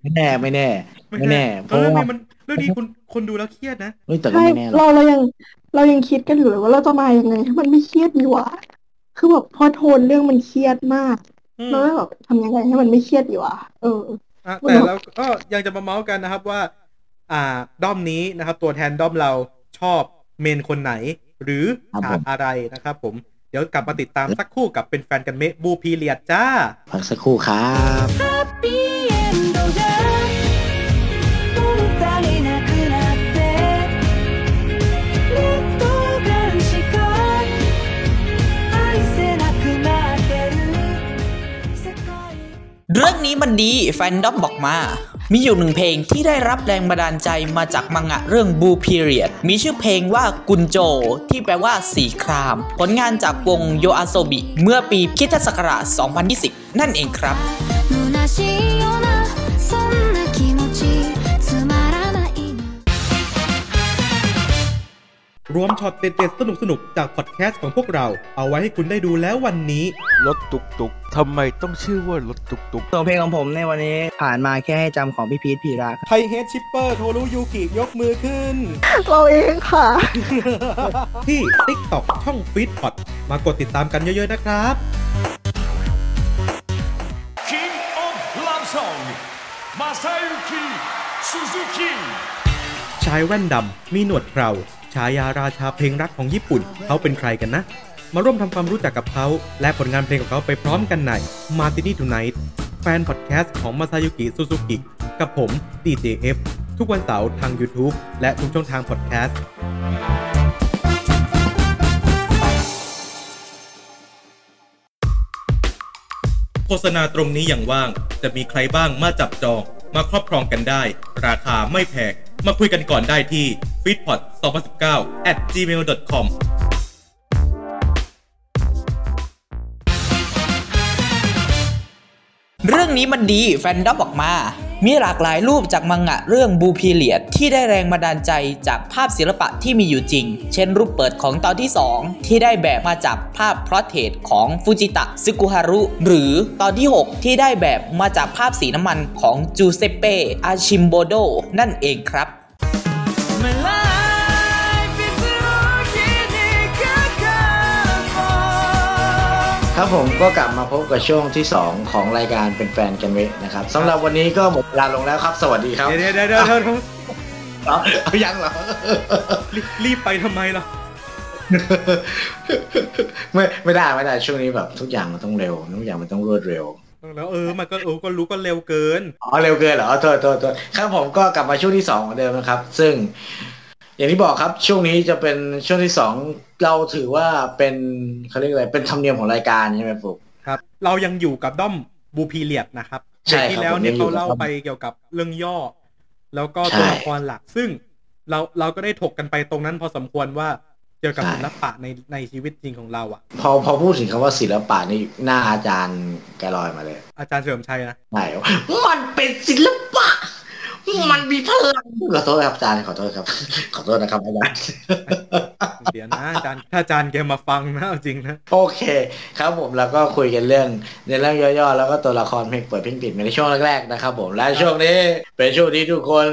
ไม่แน่ไม่แน่ ไม่แน่เพเออราะเรื่องว่านี้มันเรื่องนี้คุณคนดูแล้วเครียดนะเฮ้ยแต่ก็ใช่ไม่แน่หรอกเราเรายังเรายังคิดกันอยู่เลยว่าเราจะมายังไงให้มันไม่เครียดดีวะคือแบบพอโทนเรื่องมันเครียดมากอื มเราเลยแบบทำยังไงให้มันไม่เครียดดีวะเอออะแต่เราก็ยังจะมาเมาส์กันนะครับว่า อ่าด้อมนี้นะครับ ตัวแทนด้อมเราชอบเมนคนไหน หรือครับฉาผกมอะไรนะครับผมเดี๋ยวกลับมาติดตามสักครู่กับเป็นแฟนกันเมะบูพีเลียดจ้าพักสักครู่ครับ เรื่องนี้มันดีแฟนดอมบอกมา มีอยู่หนึ่งเพลงที่ได้รับแรงบันดาลใจมาจากมังงะเรื่อง Blue Period มีชื่อเพลงว่ากุนโจ ที่แปลว่าสีคราม ผลงานจากวงโยอาโซบิ เมื่อปีคิทศักราช 2020 นั่นเองครับ รวมช็อตเด็ดๆสนุกๆ จากพอดแคสต์ของพวกเรา เอาไว้ให้คุณได้ดูแล้ววันนี้ รถตุกตุกทำไมต้องชื่อว่ารถตุกตุกส่วนเพลงของผมในวันนี้ผ่านมาแค่ให้จำของพี่พีทพีระครับไทเฮดชิปเปอร์โทรุยูกิยกมือขึ้น เราเองค่ะ ที่ TikTok ช่องฟีดพอดมากดติดตามกันเยอะๆนะครับ King of Love Song 正幸 Suzuki ชายแว่นดำมีหนวดเครา ฉายาราชาเพลงรักของญี่ปุ่น เขาเป็นใครกันนะ มาร่วมทำความรู้จักกับเขา และผลงานเพลงของเขาไปพร้อมกันใน Martini Tonight แฟนพอดแคสต์ของมาซายูกิซูซูกิกับผม DJF ทุกวันเสาร์ทาง YouTube และทุกช่องทางพอดแคสต์โฆษณาตรงนี้อย่างว่าง จะมีใครบ้างมาจับจอง มาครอบครองกันได้ ราคาไม่แพง มาคุยกันก่อนได้ที่ f e e d p o t 2019 at gmail.com เรื่องนี้มันดีแฟนดอบบอกมา มีหลากหลายรูปจากมังงะเรื่องบูพีเลียดที่ได้แรงบันดาลใจจากภาพศิลปะที่มีอยู่จริง เช่นรูปเปิดของตอนที่ 2 ที่ได้แบบมาจากภาพพรอเทตของฟูจิตะซึกุฮารุ หรือตอนที่ 6 ที่ได้แบบมาจากภาพสีน้ำมันของจูเซเปอาชิมโบโดนั่นเองครับ ครับผมก็กลับมาพบกับช่วงที่ 2 ของรายการเป็นแฟนกันเวนะครับสำหรับวันนี้ก็หมดเวลาลงแล้วครับ สวัสดีครับเดี๋ยวเดี๋ยวเดี๋ยวเดี๋ยวเดี๋ยวเอาเอายังเหรอรีบรีบไปทำไมล่ะไม่ไม่ได้ไม่ได้ช่วงนี้แบบ ทุกอย่างมันต้องเร็วทุกอย่างมันต้องรวดเร็วแล้วเออมันก็เออก็รู้ก็เร็วเกินอ๋อเร็วเกินเหรอโทษโทษโทษครับผมก็กลับมาช่วงที่สองเหมือนเดิมนะครับ ซึ่ง อย่างที่บอกครับช่วงนี้จะเป็นช่วงที่สองเราถือว่าเป็นเขาเรียกอะไรเป็นธรรมเนียมของรายการใช่ไหมฟุกครับ เรายังอยู่กับด้อมบูพีเลียดนะครับใช่เด็กครับที่แล้วผมยันี่งอยู่เขาเล่ากับไปเกี่ยวกับเรื่องย่อ แล้วก็ใช่ตัวละครหลักซึ่งเราเราก็ได้ถกกันไปตรงนั้นพอสมควรว่าเกี่ยวกับใช่ศิลปะในในชีวิตจริงของเราอะ พอพอพูดถึงคำว่าศิลปะนี่หน้าอาจารย์แกลอยมาเลย อาจารย์เฉลิมชัยนะไหนวะมันเป็นศิลปะ มันมีพลังขอโทษครับอาจารย์ขอโทษครับ ขอโทษนะครับอาจารย์เดี๋ยวนะอาจารย์ถ้าอาจารย์แกมาฟังนะเอาจริงนะโอเค ครับผมแล้วก็คุยกันเรื่องในเรื่องย่อๆ แล้วก็ตัวละครเพลงเปิดเพลงปิดในช่วงแรกๆนะครับ ผมและช่วงนี้เป็นช่วงที่ทุกคน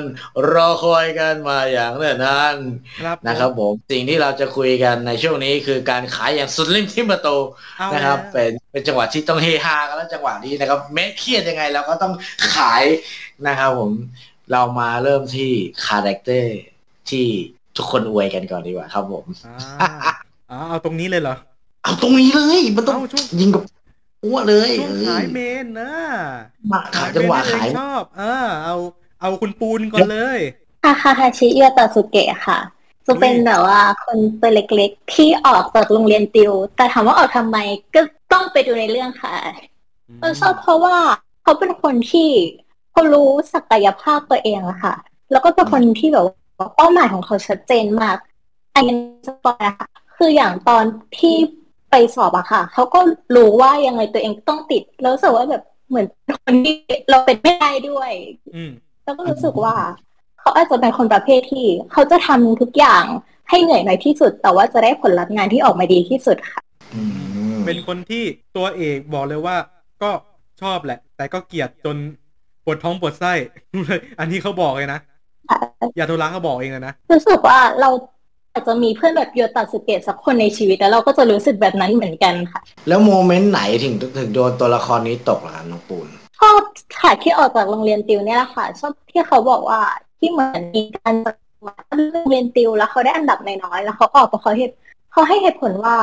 รอคอยกันมาอย่างเนิ่นนานครับนะครับผมสิ่งที่เราจะคุยกันในช่วงนี้คือการขายอย่างสุดลิ่มทิ่มประตูเอานะครับแล้วเป็นเป็นจังหวะที่ต้องเฮฮากันแล้วจังหวะนี้นะครับแม้เครียดยังไงเราก็ต้องขายนะครับผม เรามาเริ่มที่ character ที่ทุกคนอวยกันก่อนดีกว่าครับผมอ่าอ่าเอาตรงนี้เลยเหรอ เอาตรงนี้เลย มันต้องเอาช่วงยิงกับอ้วเลยช่วงขายเมนนะมาขายจังหวะเมนที่ขายตัวเองชอบเออเอา เอาคุณปูนก่อนเลยฮาคาฮาชิเอียตาสุเกะค่ะจะเป็นแบบว่าคนตัวเล็กๆ ที่ออกจากโรงเรียนติว แต่ถามว่าออกทำไมก็ต้องไปดูในเรื่องค่ะเออชอบเพราะว่าเขาเป็นคนที่ เขารู้ศักยภาพตัวเองอะค่ะ แล้วก็เป็นคนที่แบบว่าเป้าหมายของเขาชัดเจนมากอันนี้สปอยอะค่ะ คืออย่างตอนที่ไปสอบอะค่ะ เขาก็รู้ว่ายังไงตัวเองต้องติด แล้วรู้สึกว่าแบบเหมือนเป็นคนที่เราเป็นไม่ได้ด้วย อืมแล้วก็รู้สึกว่า เขาอาจจะเป็นคนประเภทที่ เขาจะทำทุกอย่างให้เหนื่อยน้อยที่สุด แต่ว่าจะได้ผลลัพธ์งานที่ออกมาดีที่สุดค่ะอืมเป็นคนที่ตัวเอกบอกเลยว่า ก็ชอบแหละ แต่ก็เกลียดจน ปวดท้องปวดไส้ อันนี้เขาบอกเลยนะยาโทระเขาบอกเองเลยนะรู้สึกว่าเราอาจจะมีเพื่อนแบบโยตาสุเกะสักคนในชีวิตแล้วเราก็จะรู้สึกแบบนั้นเหมือนกันค่ะ แล้วโมเมนต์ไหนถึงถึงโดนตัวละครนี้ตกล่ะครับน้องปูนชอบฉากที่ออกจากโรงเรียนติวเนี่ยแหละค่ะ ชอบที่เขาบอกว่าที่เหมือนมีการจัดโรงเรียนติวแล้วเขาได้อันดับน้อยๆแล้วเขาออกเพราะเขาเหตุเขาให้เหตุผลว่า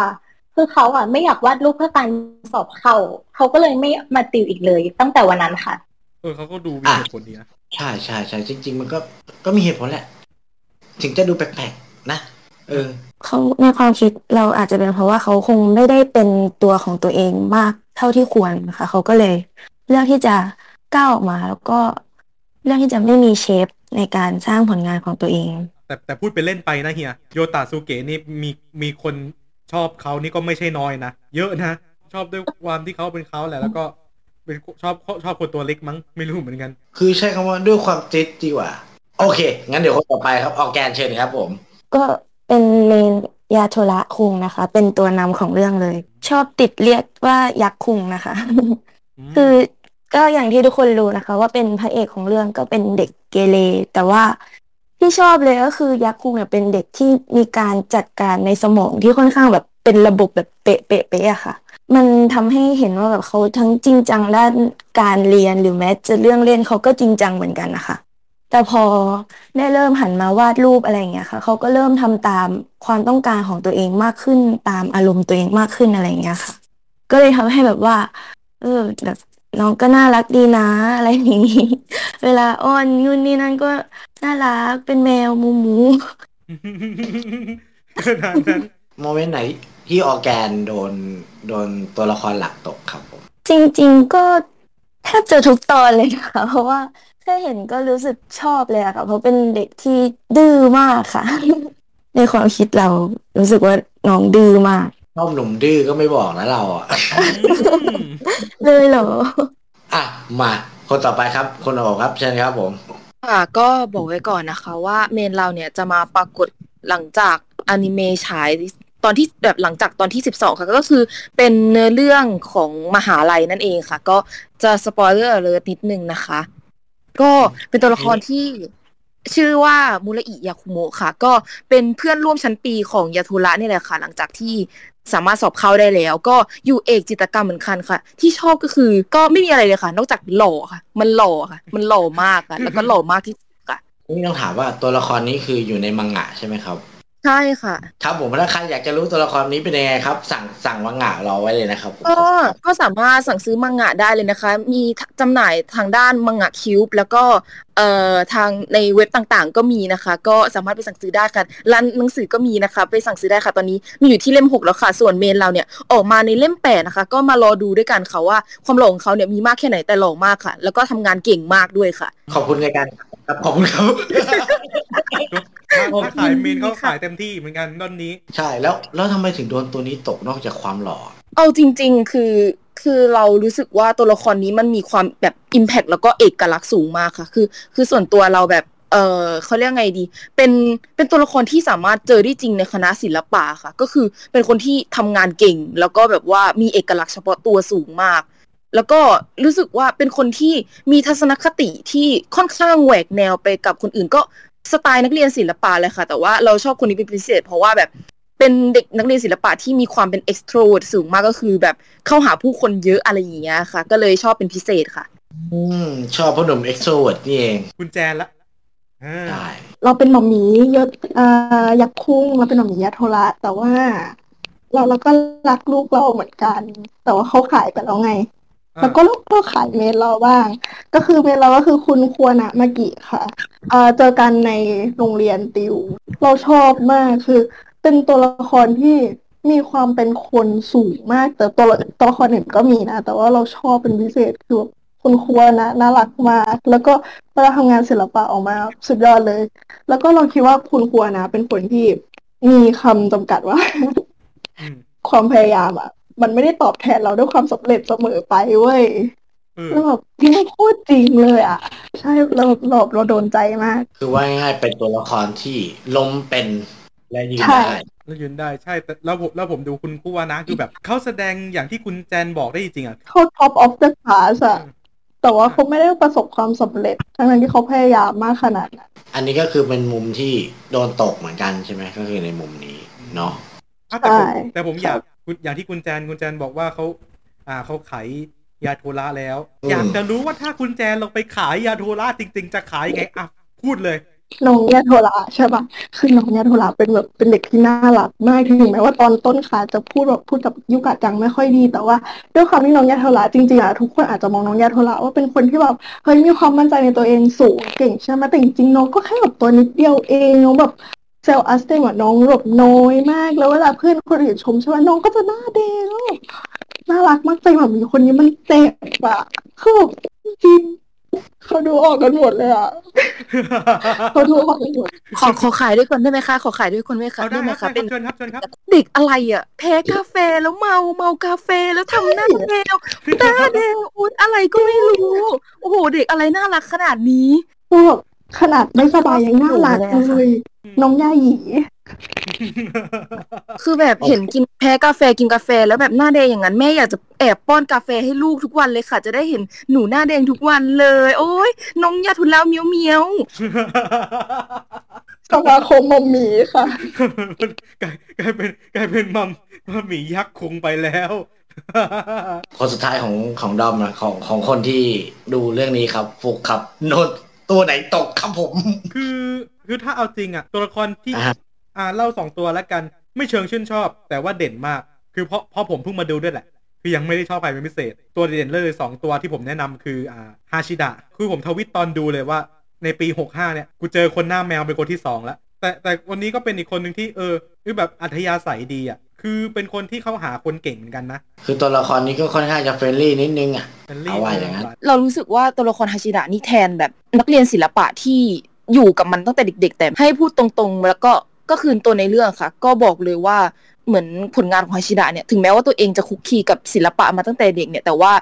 คือเขาอะไม่อยากวาดรูปเพื่อการสอบเข้า เขาก็เลยไม่มาติวอีกเลย ตั้งแต่วันนั้นค่ะ เออเขาก็ดูมีอะเหตุผลดีนะ ใช่ใช่ใช่จริง ๆ มันก็ก็มีเหตุผลแหละ ถึงจะดูแปลกๆนะเออเขาในความคิดเราอาจจะเป็นเพราะว่าเขาคงไม่ได้เป็นตัวของตัวเองมากเท่าที่ควรนะคะเขาก็เลยเลือกที่จะก้าวออกมาแล้วก็เลือกที่จะไม่มีเชฟในการสร้างผลงานของตัวเอง แต่แต่พูดไปเล่นไปนะเฮียโยตาซูเกะนี่มีมีคนชอบเขานี่ก็ไม่ใช่น้อยนะ เยอะนะ ชอบด้วยความที่เขาเป็นเขาแหละแล้วก็ เป็นชอบชอบคนตัวเล็กมั้งไม่รู้เหมือนกัน คือใช้คำว่าด้วยความจิตดีกว่า โอเค งั้นเดี๋ยวคนต่อไปครับออกแกนเชิญครับผม ก็เป็นเมนยาโทระคุงนะคะ เป็นตัวนำของเรื่องเลย ชอบติดเรียกว่ายักษ์คุงนะคะ คือก็อย่างที่ทุกคนรู้นะคะ ว่าเป็นพระเอกของเรื่องก็เป็นเด็กเกเรแต่ว่าที่ชอบเลยก็คือยักษ์คุงเนี่ยเป็นเด็กที่มีการจัดการในสมองที่ค่อนข้างแบบเป็นระบบแบบเป๊ะเป๊ะเป๊ะอะค่ะ มันทำให้เห็นว่าแบบเขาทั้งจริงจังด้านการเรียนหรือแม้จะเรื่องเล่นเขาก็จริงจังเหมือนกันนะคะ แต่พอได้เริ่มหันมาวาดรูปอะไรอย่างเงี้ยค่ะเขาก็เริ่มทำตามความต้องการของตัวเองมากขึ้นตามอารมณ์ตัวเองมากขึ้นอะไรอย่างเงี้ยค่ะ ก็เลยทำให้แบบว่า เออแบบน้องก็น่ารักดีนะ อะไรอย่างงี้ เวลาอ้อนนู่นนี่นั่นก็น่ารักเป็นแมวมูมูขนาดนั้นโมเมนต์ไหนที่ออร์แกนโดน โดนตัวละครหลักตกครับผม จริง ๆก็แทบจะทุกตอนเลยนะคะ เพราะว่าแค่เห็นก็รู้สึกชอบเลยอะค่ะ เพราะเป็นเด็กที่ดื้อมากค่ะ ในความคิดเรารู้สึกว่าน้องดื้อมาก ชอบหนุ่มดื้อก็ไม่บอกนะเราอะ เลยเหรอ อะ มาคนต่อไปครับ คนโอครับเชิญครับผม ค่ะก็บอกไว้ก่อนนะคะว่าเมนเราเนี่ยจะมาปรากฏหลังจากอนิเมะฉาย ตอนที่แบบหลังจากตอนที่ 12 ค่ะ ก็คือเป็นเนื้อเรื่องของมหาลัยนั่นเองค่ะ ก็จะสปอยเลอร์เลยนิดนึงนะคะ ก็เป็นตัวละครที่ชื่อว่ามูระอิยาคุโมะค่ะ ก็เป็นเพื่อนร่วมชั้นปีของยาทุระนี่แหละค่ะ หลังจากที่สามารถสอบเข้าได้แล้ว ก็อยู่เอกจิตกรรมเหมือนกันค่ะ ที่ชอบก็คือก็ไม่มีอะไรเลยค่ะ นอกจากหล่อค่ะ มันหล่อค่ะ มันหล่อมากค่ะ แล้วก็หล่อมากที่สุดค่ะนี่ต้องถามว่าตัวละครนี้คืออยู่ในมังงะใช่ไหมครับ ใช่ค่ะ ครับผมถ้าใครอยากจะรู้ตัวละครนี้เป็นยังไงครับ สั่งสั่งมังงะรอไว้เลยนะครับผมก็ก็สามารถสั่งซื้อมังงะได้เลยนะคะ มีจำหน่ายทางด้านมังงะคิวบ์แล้วก็เอ่อทางในเว็บต่างๆ ก็มีนะคะ ก็สามารถไปสั่งซื้อได้ค่ะร้านหนังสือก็มีนะคะ ไปสั่งซื้อได้ค่ะ ตอนนี้มีอยู่ที่เล่มหกแล้วค่ะ ส่วนเมนเราเนี่ยออกมาในเล่มแปดนะคะ ก็มารอดูด้วยกันค่ะว่าความหล่อของเขาเนี่ยมีมากแค่ไหนแต่หล่อมากค่ะ แล้วก็ทำงานเก่งมากด้วยค่ะ ขอบคุณในการครับขอบคุณครับ ถ้าถ้าขายเมนเขาขายเต็มที่เหมือนกันด้านนี้ ใช่แล้วแล้วทำไมถึงโดนตัวนี้ตกนอกจากความหล่อ เอาจริง ๆ คือคือเรารู้สึกว่าตัวละครนี้มันมีความแบบ Impact แล้วก็เอกลักษณ์สูงมากค่ะ คือ คือส่วนตัวเราแบบเออเขาเรียกไงดี เป็นเป็นตัวละครที่สามารถเจอได้จริงในคณะศิลปะค่ะ ก็คือเป็นคนที่ทำงานเก่ง แล้วก็แบบว่ามีเอกลักษณ์เฉพาะตัวสูงมาก แล้วก็รู้สึกว่าเป็นคนที่มีทัศนคติที่ค่อนข้างแหวกแนวไปกับคนอื่น ก็ สไตล์นักเรียนศิลปะเลยค่ะ แต่ว่าเราชอบคนนี้เป็นพิเศษ เพราะว่าแบบเป็นเด็กนักเรียนศิลปะที่มีความเป็น extrovert สูงมากก็คือแบบเข้าหาผู้คนเยอะอะไรอย่างเงี้ยค่ะ ก็เลยชอบเป็นพิเศษค่ะ อืมชอบพ่อหนุ่มเอ็กโซเวิร์ดนี่เองคุณแจนละอ่าใช่เราเป็นหมอหมียศอ่ายักษ์คุ้งเราเป็นหมอหมียาโทระแต่ว่าเราเราก็รักลูกเราเหมือนกัน แต่ว่าเขาขายไปแล้วไง แล้วก็ลูกก็ขายเมนเราบ้าง ก็คือเมนเราก็คือคุณควรนะมากิค่ะเอ่อเจอกันในโรงเรียนติว เราชอบมากคือ เป็นตัวละครที่มีความเป็นคนสูงมาก แต่ตัวละตัวละครอื่นก็มีนะ แต่ว่าเราชอบเป็นพิเศษคือแบบคุณควรนะน่ารักมาก แล้วก็เวลาทำงานศิลปะออกมาสุดยอดเลย แล้วก็เราคิดว่าคุณควรนะ เป็นคนที่มีคำจำกัดว่าอืมความพยายามอะ มันไม่ได้ตอบแทนเราด้วยความสำเร็จเสมอไปเว้ยเออแล้วแบบนี่มันพูดจริงเลยอะ ใช่เราเราเราโดนใจมาก คือว่าง่ายๆเป็นตัวละครที่ล้มเป็นและยืนใช่ได้แล้วยืนได้ใช่แต่แล้วผมแล้วผมดูคุณคู่วานะคือแบบเขาแสดงอย่างที่คุณแจนบอกได้จริงๆอะเขา top of the class อะแต่ว่าเขาไม่ได้ประสบความสำเร็จ ทั้งนั้นที่เขาพยายามมากขนาดนั้นอันนี้ก็คือเป็นมุมที่โดนตกเหมือนกันใช่ไหมก็คือในมุมนี้เนาะอะแต่ผมใช่แต่ผมอยาก คุณอย่างที่คุณแจนคุณแจนบอกว่าเขาอ่าเขาขายยาโทระแล้วอืมอยากจะรู้ว่าถ้าคุณแจนลงไปขายยาโทระจริง ๆ จะขายยังไงอะพูดเลยน้องยาโทระใช่ปะคือน้องยาโทระเป็นแบบเป็นเด็กที่น่ารักมากถึงแม้ว่าตอนต้นขาจะพูดแบบพูดกับยุกะจังไม่ค่อยดี แต่ว่าด้วยความที่น้องยาโทระจริงๆอะทุกคนอาจจะมองน้องยาโทระว่าเป็นคนที่แบบเฮ้ยมีความมั่นใจในตัวเองสูงเก่งใช่ไหมแต่จริงๆน้องก็แค่แบบตัวนิดเดียวเองน้องแบบเซลล์อัสเตมอะน้องแบบน้อยมาก แล้วเวลาเพื่อนคนอื่นชมใช่ไหมน้องก็จะหน้าแดงแล้วแบบน่ารักมากใจแบบมีคนนี้มันเจ็บอะคือแบบจริงๆเขาดูออกกันหมดเลยอะเขาดูออกกันหมดขอขอขายด้วยคนได้ไหมคะ ขอขายด้วยคนไหมคะเอาได้ไหมครัคะบเป็นเชิญครับเชิญครับ เด็กอะไรอะ แพ้กาแฟแล้วเมาเมากาแฟแล้วทำหน้าแดงหน้าแดงอุ้ยอะไรก็ไม่รู้ โอ้โห เด็กอะไรน่ารักขนาดนี้พวก ขนาดไม่สบายยังน่ารักเลยน้องย่าหยีคือแบบเห็นกินแพ้กาแฟกินกาแฟ แล้วแบบหน้าแดงอย่างนั้นแม่อยากจะแอบป้อนกาแฟให้ลูกทุกวันเลยค่ะ จะได้เห็นหนูหน้าแดงทุกวันเลย โอ้ยน้องยาทุนแล้วเมียวเมียวสมาคมมอมหมีค่ะกลายกลายเป็นกลายเป็นมัมมัมหมียักษ์คงไปแล้วคนสุดท้ายของของดอมนะของของคนที่ดูเรื่องนี้ครับฟุกครับ โน ตตัวไหนตกครับผม คือคือถ้าเอาจริงอะ ตัวละครที่อ่าฮะอ่าเล่าสองตัวแล้วกันไม่เชิงชื่นชอบ แต่ว่าเด่นมาก คือเพราะเพราะผมเพิ่งมาดูด้วยแหละ คือยังไม่ได้ชอบใครเป็นพิเศษ ตัวเด่นเลยสองตัวที่ผมแนะนำคืออ่าฮาชิดะคือผมทวิตตอนดูเลยว่าในปีหกห้าเนี่ยกูเจอคนหน้าแมวเป็นคนที่สองแล้วแต่แต่วันนี้ก็เป็นอีกคนหนึ่งที่เออคือแบบอัธยาศัยดีอะ คือเป็นคนที่เข้าหาคนเก่งเหมือนกันนะ คือตัวละครนี้ก็ค่อนข้างจะเฟรนลี่นิดนึงอะเป็นรีเอาว่าอย่างนั้น เรารู้สึกว่าตัวละครฮาชิดะนี่แทนแบบนักเรียนศิลปะที่อยู่กับมันตั้งแต่เด็ก ๆ แต่ให้พูดตรงๆ แล้วก็ก็คือตัวในเรื่องค่ะ ก็บอกเลยว่าเหมือนผลงานของฮาชิดะเนี่ยถึงแม้ว่าตัวเองจะคุกคีกับศิลปะมาตั้งแต่เด็กเนี่ยแต่ว่า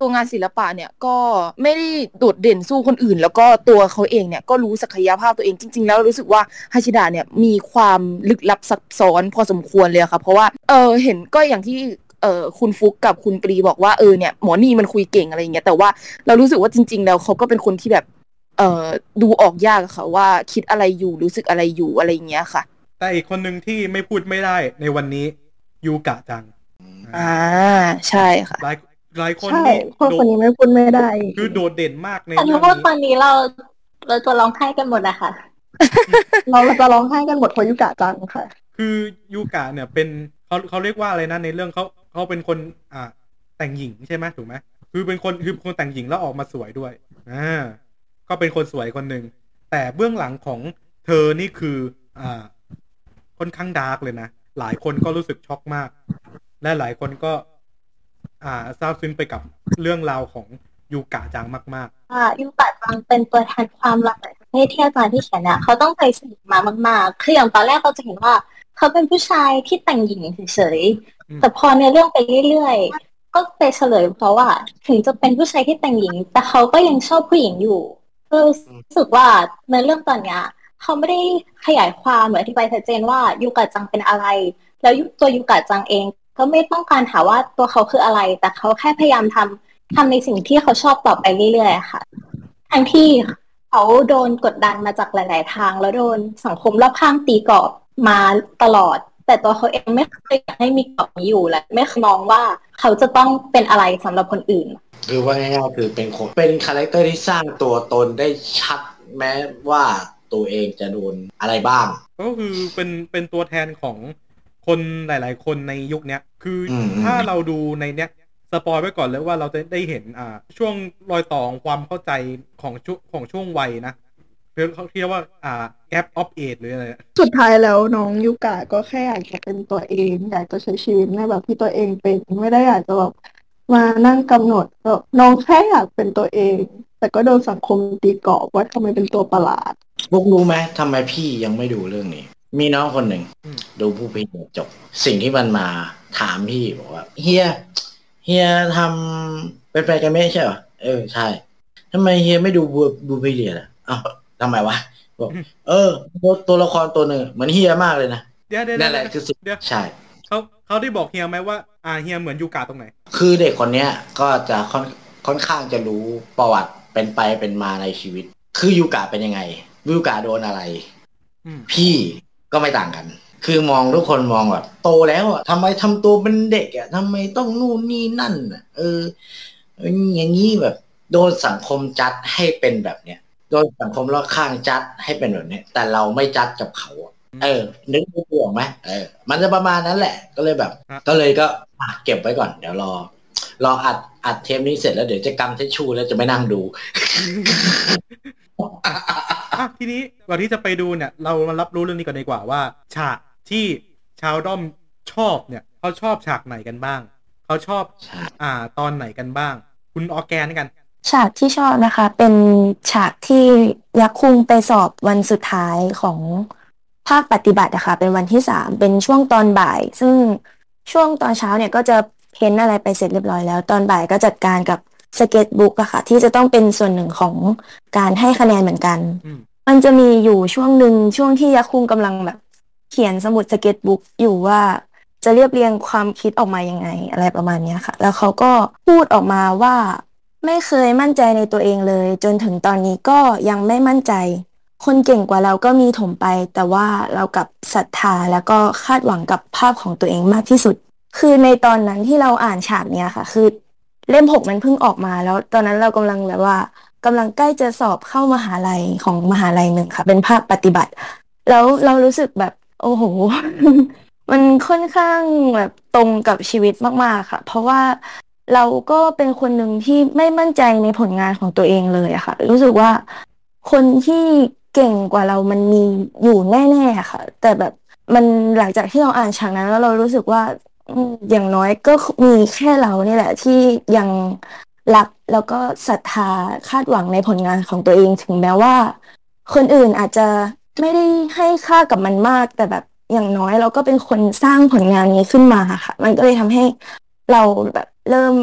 ตัวงานศิลปะเนี่ยก็ไม่ได้โดดเด่นสู้คนอื่น แล้วก็ตัวเขาเองเนี่ยก็รู้ศักยภาพตัวเองจริง ๆ แล้วรู้สึกว่าฮาชิดะเนี่ยมีความลึกลับซับซ้อนพอสมควรเลยอะค่ะเพราะว่าเออเห็นก็อย่างที่เออคุณฟุกกับคุณปรีบอกว่าเออเนี่ยหมอนี่มันคุยเก่งอะไรอย่างเงี้ยแต่ว่าเรารู้สึกว่าจริง ๆ แล้วเขาก็เป็นคนที่แบบเอ่อดูออกยากอะค่ะว่าคิดอะไรอยู่รู้สึกอะไรอยู่อะไรอย่างเงี้ยค่ะ แต่อีกคนหนึ่งที่ไม่พูดไม่ได้ในวันนี้ยูกะจังอ่าใช่ค่ะหลาย หลายคนใช่นี่คนคนนี้ไม่พูดไม่ได้ คือโดดเด่นมากในแต่เรื่รู้องว่าตอนี้นนี้เราเราจะร้องไห้กันหมดอะค่ะเราจะร้องไห้กันหมดเพราะยุกะจังค่ะ คือยูกะเนี่ยเป็นเขาเขาเรียกว่าอะไรนะในเรื่องเขาเขาเป็นคนอ่าแต่งหญิงใช่ไหมถูกไหมคือเป็นคนคือเป็นคนแต่งหญิงแล้วออกมาสวยด้วยอ่าก็เป็นคนสวยคนหนึ่งแต่เบื้องหลังของเธอนี่คืออ่าค่อนข้างดาร์กเลยนะหลายคนก็รู้สึกช็อกมาก และหลายคนก็ อ่าซาบซึ้งไปกับเรื่องราวของยูกะจังมากอ่ายูกะจังเป็นตัวแทนความหลากหลายประเภทที่อาจารย์ที่เขียนเนี่ยเขาต้องไปสืบมามากๆคืออย่างตอนแรกเราจะเห็นว่า เขาเป็นผู้ชายที่แต่งหญิงเฉยอืมๆแต่พอในเรื่องไปเรื่อยๆก็ไปเฉลยเพราะว่า ถึงจะเป็นผู้ชายที่แต่งหญิง แต่เขาก็ยังชอบผู้หญิงอยู่รู้สึกว่าในเรื่องตอนเนี้ยเขาไม่ได้ขยายความหรืออธิบายชัดเจนว่ายูกะจังเป็นอะไร แล้วตัวยูกะจังเอง ก็ไม่ต้องการหาว่าตัวเขาคืออะไร แต่เขาแค่พยายามทำทำในสิ่งที่เขาชอบต่อไปเรื่อยๆอะค่ะทั้งที่เขาโดนกดดันมาจากหลาย ๆ ทาง แล้วโดนสังคมรอบข้างตีกรอบมาตลอด แต่ตัวเขาเองไม่เคยอยากให้มีกรอบนี้อยู่และไม่เคยมองว่าเขาจะต้องเป็นอะไรสำหรับคนอื่น คือว่าง่ายๆคือเป็นคนเป็น character ที่สร้างตัวตนได้ชัดแม้ว่าตัวเองจะโดนอะไรบ้างๆก็คือเป็นเป็นตัวแทนของ คนหลาย ๆ คนในยุคเนี้ย คืออืมถ้าเราดูในเนี้ย spoil ไว้ก่อนเลยว่าเราจะได้เห็นอ่าช่วงรอยต่อของความเข้าใจของช่วงของช่วงวัยนะเรียกเขาเรียกว่าอ่า gap of age หรืออะไรสุดท้ายแล้วน้องยุกะก็แค่อยากจะเป็นตัวเองอยากจะใช้ชีวิตในแบบที่ตัวเองเป็นไม่ได้อยากจะแบบมานั่งกำหนดแบบน้องแค่อยากเป็นตัวเอง แต่ก็โดนสังคมตีกรอบว่าทำไมเป็นตัวประหลาดพวกรู้ไหมทำไมพี่ยังไม่ดูเรื่องนี้ มีน้องคนหนึ่งอืมดูผู้พิจจบ สิ่งที่มันมาถามพี่บอกว่าเฮียเฮียทำเป็นแฟนกันไม่ใช่เหรอเออใช่ทำไมเฮียไม่ดูบูบูพีเรียล่ะอ้าวทำไมวะบอกเออตัวตัวละครตัวหนึ่งเหมือนเฮียมากเลยนะเดี๋ยวเดี๋ยวนั่นแหเดี๋ละยวคือสิ่งเดี๋ยวใช่เขาเขาได้บอกเฮียไหมว่า อ่าเฮียเหมือนยูกะตรงไหน คือเด็กคนเนี้ยก็จะค่อนค่อนข้างจะรู้ประวัติเป็นไปเป็นมาในชีวิต คือยูกะเป็นยังไงยูกะโดนอะไรอืมพี่ ก็ไม่ต่างกัน คือมองทุกคนมองแบบโตแล้วอะทำไมทำตัวเป็นเด็กอะทำไมต้องนู่นนี่นั่นอะเอออย่างนี้แบบ โดนสังคมจัดให้เป็นแบบเนี้ยโดนสังคมรอบข้างจัดให้เป็นแบบเนี้ยแต่เราไม่จัดกับเขาอะเออ นึกไม่ออกไหมเออ มันจะประมาณนั้นแหละ ก็เลยแบบครับก็เลยก็อะเก็บไว้ก่อน เดี๋ยวรอ รออัดอัดเทปนี้เสร็จแล้วเดี๋ยวจะกำเทชชูแล้วจะไม่นั่งดู อะทีนี้ก่อนที่จะไปดูเนี่ย เรามารับรู้เรื่องนี้ก่อนดีกว่าว่า ฉากที่ชาวด้อมชอบเนี่ยเขาชอบฉากไหนกันบ้าง เขาชอบใช่อ่าตอนไหนกันบ้าง คุณออร์แกนกัน ฉากที่ชอบนะคะ เป็นฉากที่ยักษ์คุงไปสอบวันสุดท้ายของภาคปฏิบัติอะค่ะเป็นวันที่สามเป็นช่วงตอนบ่าย ซึ่งช่วงตอนเช้าเนี่ยก็จะ paint อะไรไปเสร็จเรียบร้อยแล้ว ตอนบ่ายก็จัดการกับ sketchbook อะค่ะ ที่จะต้องเป็นส่วนหนึ่งของการให้คะแนนเหมือนกันอืมมันจะมีอยู่ช่วงหนึ่งช่วงที่ยักษ์คุงกำลังแบบ เขียนสมุด sketchbook อยู่ว่าจะเรียบเรียงความคิดออกมายังไงอะไรประมาณเนี้ยค่ะ แล้วเขาก็พูดออกมาว่าไม่เคยมั่นใจในตัวเองเลย จนถึงตอนนี้ก็ยังไม่มั่นใจ คนเก่งกว่าเราก็มีถมไป แต่ว่าเรากลับศรัทธาแล้วก็คาดหวังกับภาพของตัวเองมากที่สุด คือในตอนนั้นที่เราอ่านฉากเนี้ยค่ะ คือ เล่มหกมันเพิ่งออกมาแล้ว ตอนนั้นเรากำลังแบบว่ากำลังใกล้จะสอบเข้ามหาลัยของมหาลัยหนึ่งค่ะ เป็นภาคปฏิบัติ แล้วเรารู้สึกแบบ โอ้โห มันค่อนข้างแบบตรงกับชีวิตมาก ๆ ค่ะ เพราะว่าเราก็เป็นคนหนึ่งที่ไม่มั่นใจในผลงานของตัวเองเลยอะค่ะ รู้สึกว่าคนที่เก่งกว่าเรามันมีอยู่แน่ๆค่ะ แต่แบบมันหลังจากที่เราอ่านฉากนั้นแล้วเรารู้สึกว่า อย่างน้อยก็มีแค่เรานี่แหละ ที่ยังรักแล้วก็ศรัทธาคาดหวังในผลงานของตัวเองถึงแม้ว่า คนอื่นอาจจะไม่ได้ให้ค่ากับมันมาก แต่แบบอย่างน้อยเราก็เป็นคนสร้างผลงานนี้ขึ้นมาค่ะ มันก็เลยทำให้เราแบบเริ่ม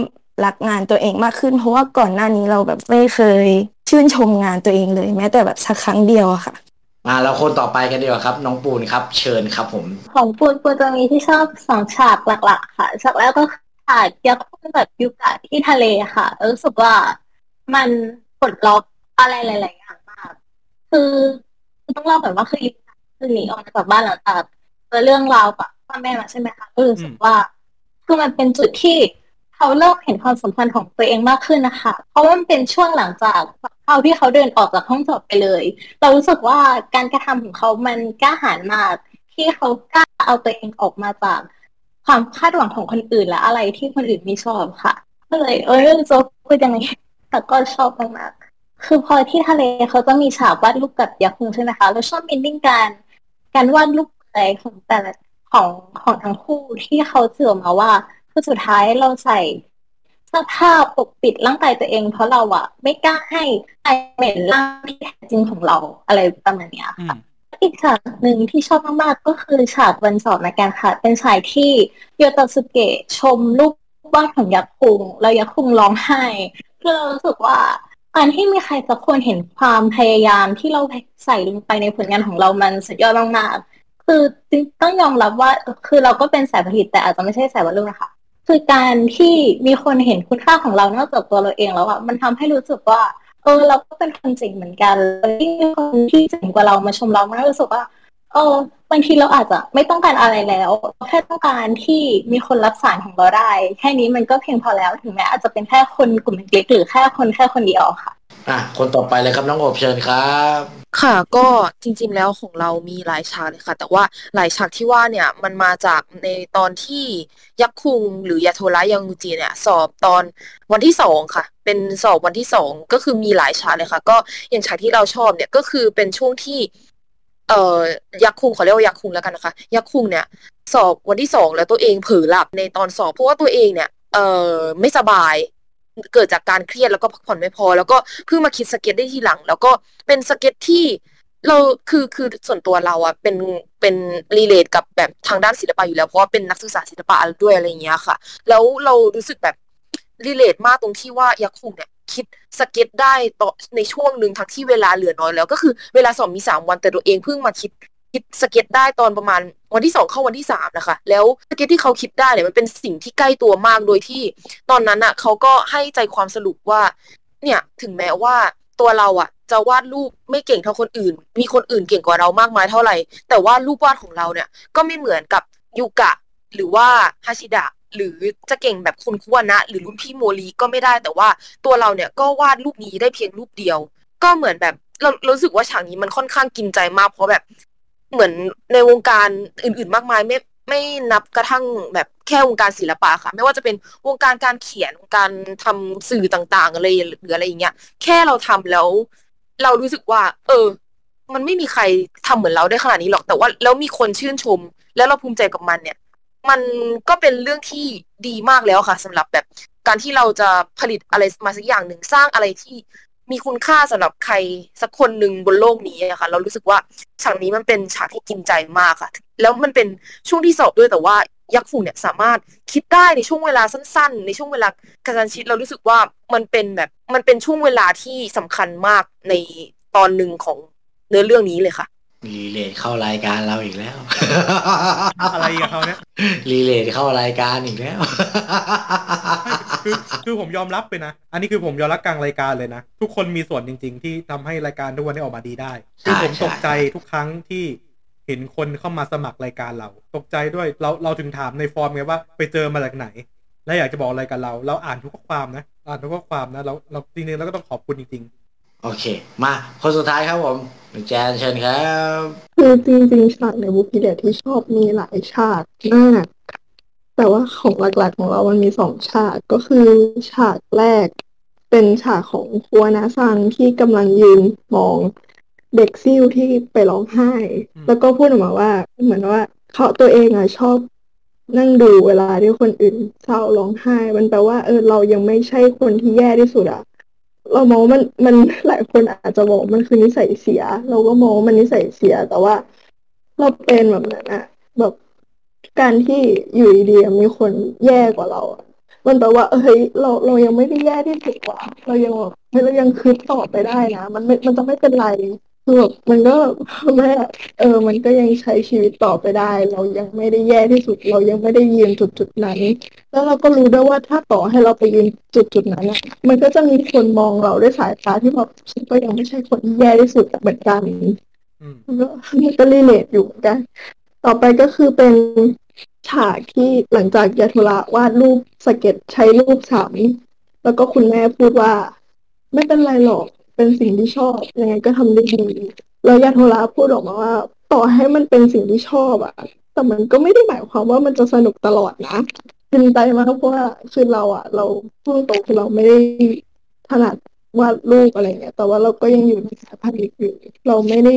รักงานตัวเองมากขึ้น เพราะว่าก่อนหน้านี้เราแบบไม่เคยชื่นชมงานตัวเองเลย แม้แต่แบบสักครั้งเดียวอะค่ะ มาแล้วคนต่อไปกันดีกว่าครับ น้องปูนครับ เชิญครับผมของปูนปูนจะมีที่ชอบสองฉากหลัก ๆ ค่ะฉากแรกก็คือฉากยักษ์คู่แบบยูกะที่ทะเลค่ะเออรู้สึกว่ามันปลดล็อกอะไรหลาย ๆ อย่างมาก คือต้องเล่าก่อนว่าคือยูกะคือหนีออกมาจากบ้านหลังจากเจอเรื่องราวกับพ่อแม่มาใช่ไหมคะก็รู้สึกว่าคือมันเป็นจุดที่เขาเริ่มเห็นความสำคัญของตัวเองมากขึ้นนะคะ เพราะว่ามันเป็นช่วงหลังจาก เขาที่เขาเดินออกจากห้องสอบไปเลย เรารู้สึกว่าการกระทำของเขามันกล้าหาญมาก ที่เขากล้าเอาตัวเองออกมาจากความคาดหวังของคนอื่นและอะไรที่คนอื่นไม่ชอบค่ะก็เลยเออโจ๊กพูดยังไงแต่ก็ชอบมากๆคือพอที่ทะเลเขาจะมีฉากวาดรูปกับยักษ์คุงใช่ไหมคะแล้วชอบมินดิ้งการการวาดรูปอะไรของแต่ละของของทั้งคู่ที่เขาเสื่อมาว่าคือสุดท้ายเราใส่ สื้อผ้าปกปิดร่างกายตัวเอง เพราะเราอะไม่กล้าให้ใครเห็นร่างที่แท้จริงของเราอะไรประมาณเนี้ยค่ะอีกฉากหนึ่งที่ชอบมากๆก็คือฉากวันสอบในการค่ะ เป็นฉากที่โยโตสุเกะชมรูปวาดของยักษ์คุงแล้วยักษ์คุงร้องไห้คือเรารู้สึกว่าการที่มีใครสักคนเห็นความพยายามที่เราใส่ลงไปในผลงานของเรามันสุดยอดมากๆคือจริงต้องยอมรับว่าคือเราก็เป็นสายผลิตแต่อาจจะไม่ใช่สายวาดรูปนะคะ คือการที่มีคนเห็นคุณค่าของเรานอกจากตัวเราเองแล้วอะมันทำให้รู้สึกว่า เออ เราก็เป็นคนเจ๋งเหมือนกันแล้วยิ่งมีคนที่เจ๋งกว่าเรามาชมเรามันรู้สึกว่า เออบางทีเราอาจจะไม่ต้องการอะไรแล้วแค่ต้องการที่มีคนรับสารของเราได้ แค่นี้มันก็เพียงพอแล้วถึงแม้อาจจะเป็นแค่คนกลุ่มเล็กหรือแค่คนแค่คนเดียวค่ะ อะคนต่อไปเลยครับน้องโอบเชิญครับ ค่ะก็จริงๆแล้วของเรามีหลายฉากเลยค่ะ แต่ว่าหลายฉากที่ว่าเนี่ยมันมาจากในตอนที่ยักษ์คุงหรือยาโทระยังูจีเนี่ย สอบตอนวันที่สองค่ะ เป็นสอบวันที่สองก็คือมีหลายฉากเลยค่ะ ก็อย่างฉากที่เราชอบเนี่ยก็คือเป็นช่วงที่ เอ่อยักษ์คุงขอเรียกว่ายักษ์คุงแล้วกันนะคะยักษ์คุงเนี่ย สอบวันที่สองแล้วตัวเองเผลอหลับในตอนสอบเพราะว่าตัวเองเนี่ยเอ่อไม่สบาย เกิดจากการเครียดแล้วก็พักผ่อนไม่พอ แล้วก็เพิ่งมาคิดสเก็ตได้ทีหลัง แล้วก็เป็นสเก็ตที่เราคือคือส่วนตัวเราอะเป็นเป็น relate กับแบบทางด้านศิลปะอยู่แล้วเพราะว่าเป็นนักศึกษาศิลปะด้วยอะไรเงี้ยค่ะ แล้วเรารู้สึกแบบ relate มากตรงที่ว่ายักษ์คุงเนี่ยคิดสเก็ตได้ต่อในช่วงหนึ่งทั้งที่เวลาเหลือน้อยแล้ว ก็คือเวลาสอบมีสามวันแต่ตัวเองเพิ่งมาคิด คิดสเก็ตได้ตอนประมาณวันที่สองเข้าวันที่สามนะคะ แล้วสเก็ตที่เขาคิดได้เนี่ยมันเป็นสิ่งที่ใกล้ตัวมากโดยที่ ตอนนั้นอะเขาก็ให้ใจความสรุปว่า เนี่ยถึงแม้ว่าตัวเราอะ จะวาดรูปไม่เก่งเท่าคนอื่น มีคนอื่นเก่งกว่าเรามากมายเท่าไหร่ แต่ว่ารูปวาดของเราเนี่ยก็ไม่เหมือนกับยูกะ หรือว่าฮาชิดะหรือจะเก่งแบบคุณคุวนะ หรือรุ่นพี่โมลีก็ไม่ได้แต่ว่าตัวเราเนี่ยก็วาดรูปนี้ได้เพียงรูปเดียว ก็เหมือนแบบเราเรารู้สึกว่าฉากนี้มันค่อนข้างกินใจมากเพราะแบบ เหมือนในวงการอื่น ๆ มากมายไม่ไม่นับกระทั่งแบบแค่วงการศิลปะค่ะ ไม่ว่าจะเป็นวงการการเขียนวงการทำสื่อต่างๆอะไรหรืออะไรอย่างเงี้ยแค่เราทำแล้ว เรารู้สึกว่า เออ มันไม่มีใครทำเหมือนเราได้ขนาดนี้หรอกแต่ว่าแล้วมีคนชื่นชม แล้วเราภูมิใจกับมันเนี่ย มันก็เป็นเรื่องที่ดีมากแล้วค่ะสำหรับแบบการที่เราจะผลิตอะไรมาสักอย่างหนึ่งสร้างอะไรที่ มีคุณค่าสำหรับใครสักคนหนึ่งบนโลกนี้อะค่ะ เรารู้สึกว่าฉากนี้มันเป็นฉากที่กินใจมากค่ะ แล้วมันเป็นช่วงที่สอบด้วยแต่ว่ายักษ์ฝูงเนี่ยสามารถคิดได้ในช่วงเวลาสั้น ๆ ในช่วงเวลากระชันชิดเรารู้สึกว่ามันเป็นแบบมันเป็นช่วงเวลาที่สำคัญมากในตอนหนึ่งของเนื้อเรื่องนี้เลยค่ะ รีเลทเข้ารายการเราอีกแล้ว อะไรกับเขาเนี่ยรีเลทเข้ารายการอีกแล้ว คือคือผมยอมรับไปนะ อันนี้คือผมยอมรับกลางรายการเลยนะ ทุกคนมีส่วนจริง ๆ ที่ทำให้รายการทุกวันนี้ออกมาดีได้ คือผมใช่ตกใจทุกครั้งที่เห็นคนเข้ามาสมัครรายการเรา ตกใจด้วยเราเราถึงถามในฟอร์มไงว่าไปเจอมาจากไหน และอยากจะบอกอะไรกับเรา เราอ่านทุกข้อความนะ อ่านทุกข้อความนะเราเราจริงๆเราก็ต้องขอบคุณจริงโอเค มา คนสุดท้ายครับผม แจนเชิญครับ คือจริงๆฉากในบุกิเลตที่ชอบมีหลายฉากมากแต่ว่าของหลักๆของเรามันมีสองฉากก็คือฉากแรก เป็นฉากของครัวนาซังที่กำลังยืนมองเด็กซิ่วที่ไปร้องไห้ แล้วก็พูดออกมาว่า เหมือนว่าเขาตัวเองอะชอบนั่งดูเวลาที่คนอื่นเศร้าร้องไห้ มันแปลว่าเออเรายังไม่ใช่คนที่แย่ที่สุดอะ เรามองมันมันหลายคนอาจจะบอกมันคือนิสัยเสีย เราก็มองมันนิสัยเสีย แต่ว่าเราเป็นแบบนั้นอะแบบการที่อยู่ดีๆมีคนแย่กว่าเราอะมันแปลว่าเฮ้ยเราเรายังไม่ได้แย่ที่สุดว่ะเรายังแบบเฮ้ยเรายังคืบต่อไปได้นะ มันไม่มันจะไม่เป็นไร คือแบบมันก็แม่เออ มันก็ยังใช้ชีวิตต่อไปได้ เรายังไม่ได้แย่ที่สุด เรายังไม่ได้ยืนจุดจุดนั้น แล้วเราก็รู้ด้วยว่าถ้าต่อให้เราไปยืนจุดจุดนั้นอะมันก็จะมีคนมองเราด้วยสายตาที่แบบฉันก็ยังไม่ใช่คนแย่ที่สุดเหมือนกันก็มันก็รีเลทอยู่เหมือนกัน ต่อไปก็คือเป็นฉากที่หลังจากยาโทระวาดรูปสเก็ตใช้รูปซ้ำแล้วก็คุณแม่พูดว่า ไม่เป็นไรหรอก เป็นสิ่งที่ชอบยังไงก็ทำได้ดีแล้วยาโทระพูดออกมาว่า ต่อให้มันเป็นสิ่งที่ชอบอะแต่มันก็ไม่ได้หมายความว่ามันจะสนุกตลอดนะเป็นใจมากเพราะว่าคือเราอะเราพูดตรงคือเราไม่ได้ถนัดวาดรูปอะไรเงี้ยแต่ว่าเราก็ยังอยู่ในสายพันธุ์อยู่เราไม่ได้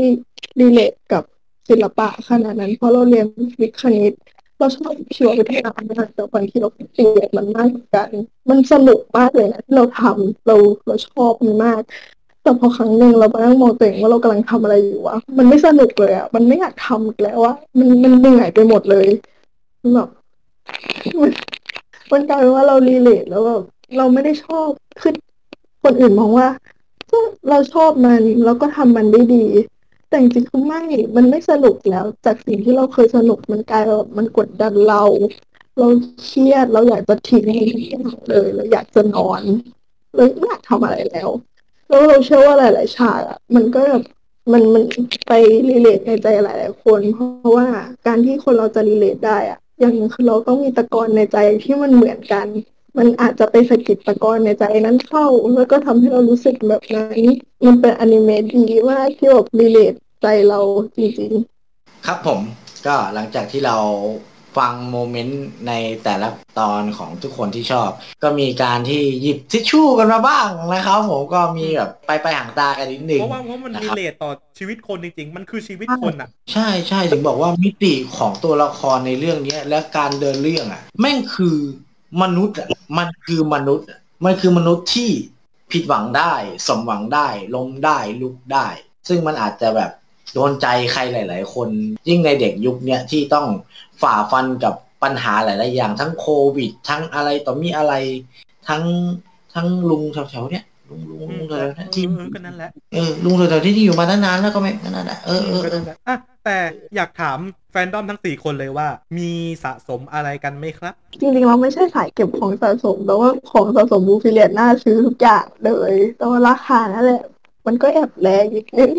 รีเลทกับศิลปะขนาดนั้น เพราะเราเรียนวิทย์คณิตเราชอบชีววิทยามากแต่บางทีเราเกลียดมันมากเหมือนกัน มันสนุกมากเลยนะที่เราทำเราเราชอบมันมาก แต่พอครั้งหนึ่งเราไปนั่งมองตัวเองว่าเรากำลังทำอะไรอยู่วะมันไม่สนุกเลยอะมันไม่อยากทำอีกแล้วอะมันมันเหนื่อยไปหมดเลยแบบมันมันกลายเป็นว่าเรารีเลทแล้วแบบเราไม่ได้ชอบคือคนอื่นมองว่าเราชอบมันแล้วก็ทำมันได้ดี แต่จริงๆคือไม่มันไม่สนุกแล้ว จากสิ่งที่เราเคยสนุกมันกลายแบบมันกดดันเรา เราเครียดเราอยากจะทิ้งทุกอย่างเลยเราอยากจะนอนเลยไม่อยากทำอะไรแล้ว แล้วเราเชื่อว่าหลาย ๆ ฉากอะมันก็แบบมันมันไป relate ในใจหลาย ๆ คน เพราะว่าการที่คนเราจะ relate ได้อะอย่างนึงคือเราต้องมีตะกอนในใจที่มันเหมือนกัน มันอาจจะไปสะกิดตะกอนในใจนั้นเข้า แล้วก็ทำให้เรารู้สึกแบบนั้นมันเป็นอนิเมะดีมาที่แบบ relate ใจเราจริงๆ ครับผมก็หลังจากที่เรา ฟัง moment ในแต่ละตอนของทุกคนที่ชอบ ก็มีการที่หยิบทิชชู่กันมาบ้างนะครับผมก็มีแบบไปไปห่างตากันนิดนึงเพราะว่าเพราะมันนะครับ relate ต่อชีวิตคนจริงๆ มันคือชีวิตคนอะ ใช่ใช่ถึงบอกว่ามิติของตัวละครในเรื่องเนี้ย และการเดินเรื่องอะ แม่งคือมนุษย์อะมันคือมนุษย์อะมันคือมนุษย์ที่ผิดหวังได้ สมหวังได้ล้มได้ลุกได้ ซึ่งมันอาจจะแบบโดนใจใครหลาย ๆ คนยิ่งในเด็กยุคเนี้ยที่ต้อง ฝ่าฟันกับปัญหาหลาย ๆ อย่าง ทั้งโควิด ทั้งอะไรต่อมีอะไร ทั้งทั้งลุงแถวๆเนี้ยลุงลุงลุงแถวๆเนี้ยที่เออก็นั่นแหละเออลุงแถวๆที่อยู่มาตั้งนานแล้วก็ไม่ก็นั่นแหละเออเออก็เอนั่อนแหละอะแต่อยากถามแฟนดอมทั้งสี่คนเลยว่า มีสะสมอะไรกันไหมครับๆจริงๆเราไม่ใช่สายเก็บของสะสมแต่ว่าของสะสม Blue Period น่าซื้อทุกอย่างเลยแต่ว่าราคานั่นแหละ มันก็แอบแรงนิดนึง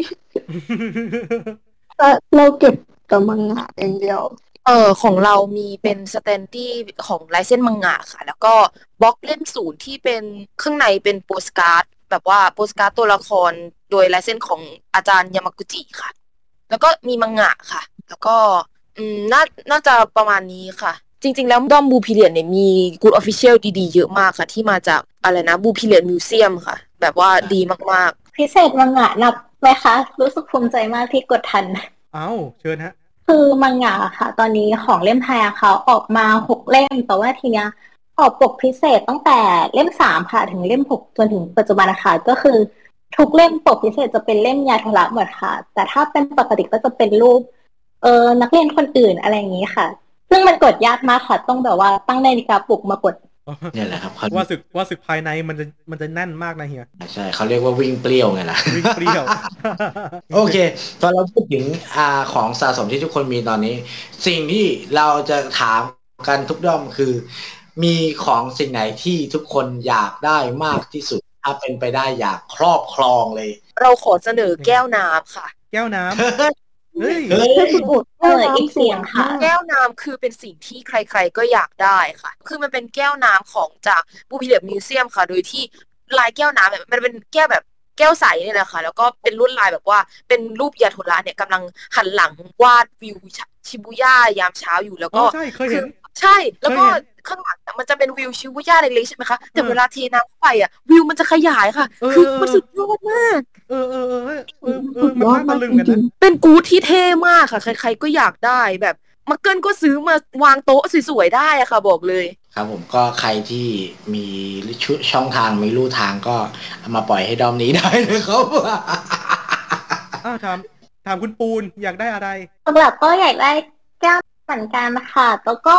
แต่เราเก็บแต่มังงะอย่างเดียว เออของเรามีเป็น standee ของลายเส้นมังงะค่ะ แล้วก็บล็อกเล่มศูนย์ที่เป็นข้างในเป็นโปสการ์ดแบบว่าโปสการ์ดตัวละครโดยลายเส้นของอาจารย์ยามากุจิค่ะ แล้วก็มีมังงะค่ะ แล้วก็อืมน่าน่าจะประมาณนี้ค่ะ จริง ๆ แล้วดอมบูพิเลียนเนี่ยมีกูดออฟฟิเชียลดีๆ เยอะมากค่ะ ที่มาจากอะไรนะ Blue Period museum ค่ะ แบบว่าดีมากๆ พิเศษมังงะนับไหมคะ รู้สึกภูมิใจมากที่กดทัน เอ้าเชิญฮะ คือมังงะค่ะ ตอนนี้ของเล่มไทยอะค่ะออกมาหกเล่ม แต่ว่าทีเนี้ยออกปกพิเศษตั้งแต่เล่มสามค่ะ ถึงเล่มหกจนถึงปัจจุบันนะคะก็คือทุกเล่มปกพิเศษจะเป็นเล่มยาโทระหมดค่ะ แต่ถ้าเป็นปกติก็จะเป็นรูป เออนักเรียนคนอื่นอะไรอย่างนี้ค่ะ ซึ่งมันกดยากมากค่ะ ต้องแบบว่าตั้งนาฬิกาปลุกมากด เนี่ยแหละครับเขาว่าสึกว่าสึกภายในมันจะมันจะแน่นมากนะเฮียใช่เขาเรียกว่าวิ่งเปรี้ยวไงล่ะวิ่งเปรี้ยว โอเคพอเราพูดถึงอาของสะสมที่ทุกคนมีตอนนี้ สิ่งที่เราจะถามกันทุกด้อมคือ มีของสิ่งไหนที่ทุกคนอยากได้มากที่สุด ถ้าเป็นไปได้อยากครอบครองเลย เราขอเสนอแก้วน้ำค่ะ แก้วน้ำ เฮ้ยเฮ้ยเอออีกเสียงค่ะ แก้วน้ำคือเป็นสิ่งที่ใคร ๆ ก็อยากได้ค่ะ คือมันเป็นแก้วน้ำของจากบูพิเลียมิวเซียมค่ะ โดยที่ลายแก้วน้ำเนี่ยมันเป็นแก้วแบบแก้วใสเนี่ยแหละค่ะแล้วก็เป็นลวดลายแบบว่าเป็นรูปยาโทระเนี่ยกำลังหันหลังวาดวิวชิบูย่ายามเช้าอยู่แล้วอ๋ก็อใช่เคยเห็นใช่แล้วก็เคยเห็น ข้างหลังอะมันจะเป็นวิวชิบูย่าเล็กๆใช่ไหมคะแต่เออเวลาเทน้ำเข้าไปอะ วิวมันจะขยายค่ะเออคือเออมันสุดยอดมาก เออเออเออเออเออเอสุอดมันยอดน่าตะมากลึงจกันรินะงเป็นกู๊ดที่เท่มากค่ะ ใครๆก็อยากได้แบบมาเกิลก็ซื้อมาวางโต๊ะสวยๆได้อะค่ะ บอกเลย ครับผมก็ใครที่มีชุช่องทางมีลู่ทางก็เอามาปล่อยให้ดอมนี้ได้เลยครับอ้าวถามถามคุณปูนอยากได้อะไรหลักๆก็อยากได้แก้วเหมือนกันค่ะแล้วก็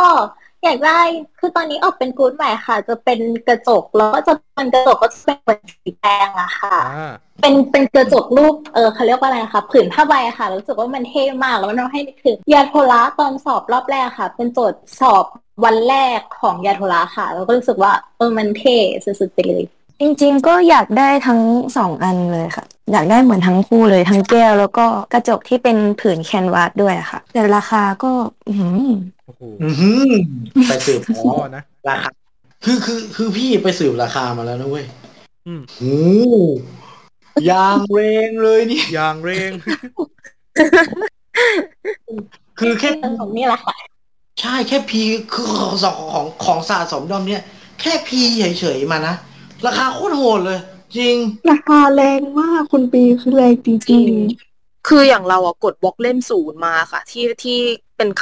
อยากได้คือตอนนี้ออกเป็นกู๊ดใหม่ค่ะ จะเป็นกระจกแล้วก็จะเป็นกระจกก็จะเป็นเหมือนสีแดงอะค่ะอ่าเป็นเป็นกระจกรูปเออเขาเรียกว่าอะไรนะคะผืนผ้าใบอะค่ะรู้สึกว่ามันเท่มากแล้วมันทำให้นึกถึงยาโทระตอนสอบรอบแรกค่ะ เป็นโจทย์สอบวันแรกของยาโทระค่ะ แล้วก็รู้สึกว่าเออมันเท่สุดๆไปเลย จริง ๆ ก็อยากได้ทั้งสองอันเลยค่ะ อยากได้เหมือนทั้งคู่เลยทั้งแก้ว แล้วก็กระจกที่เป็นผืนแคนวาสด้วยอะค่ะ แต่ราคาก็ อื้อหือโอ้โหอือหือไปสืบอ๋อนะราคาคือคือคือพี่ไปสืบราคามาแล้วนะเว้ยอืมโอ้ยางเรงเลยนี่ยางเรง คือแค่ผมนี่แหละค่ะใช่แค่พีคือของสองของของสะสมดอมเนี่ย แค่พีเฉยๆมานะราคาโคตรโหดเลย จริง ราคาแรงมากคุณปีคือแรงจริงคืออย่างเราอะกดบล็อกเล่มศูนย์มาค่ะ ที่ที่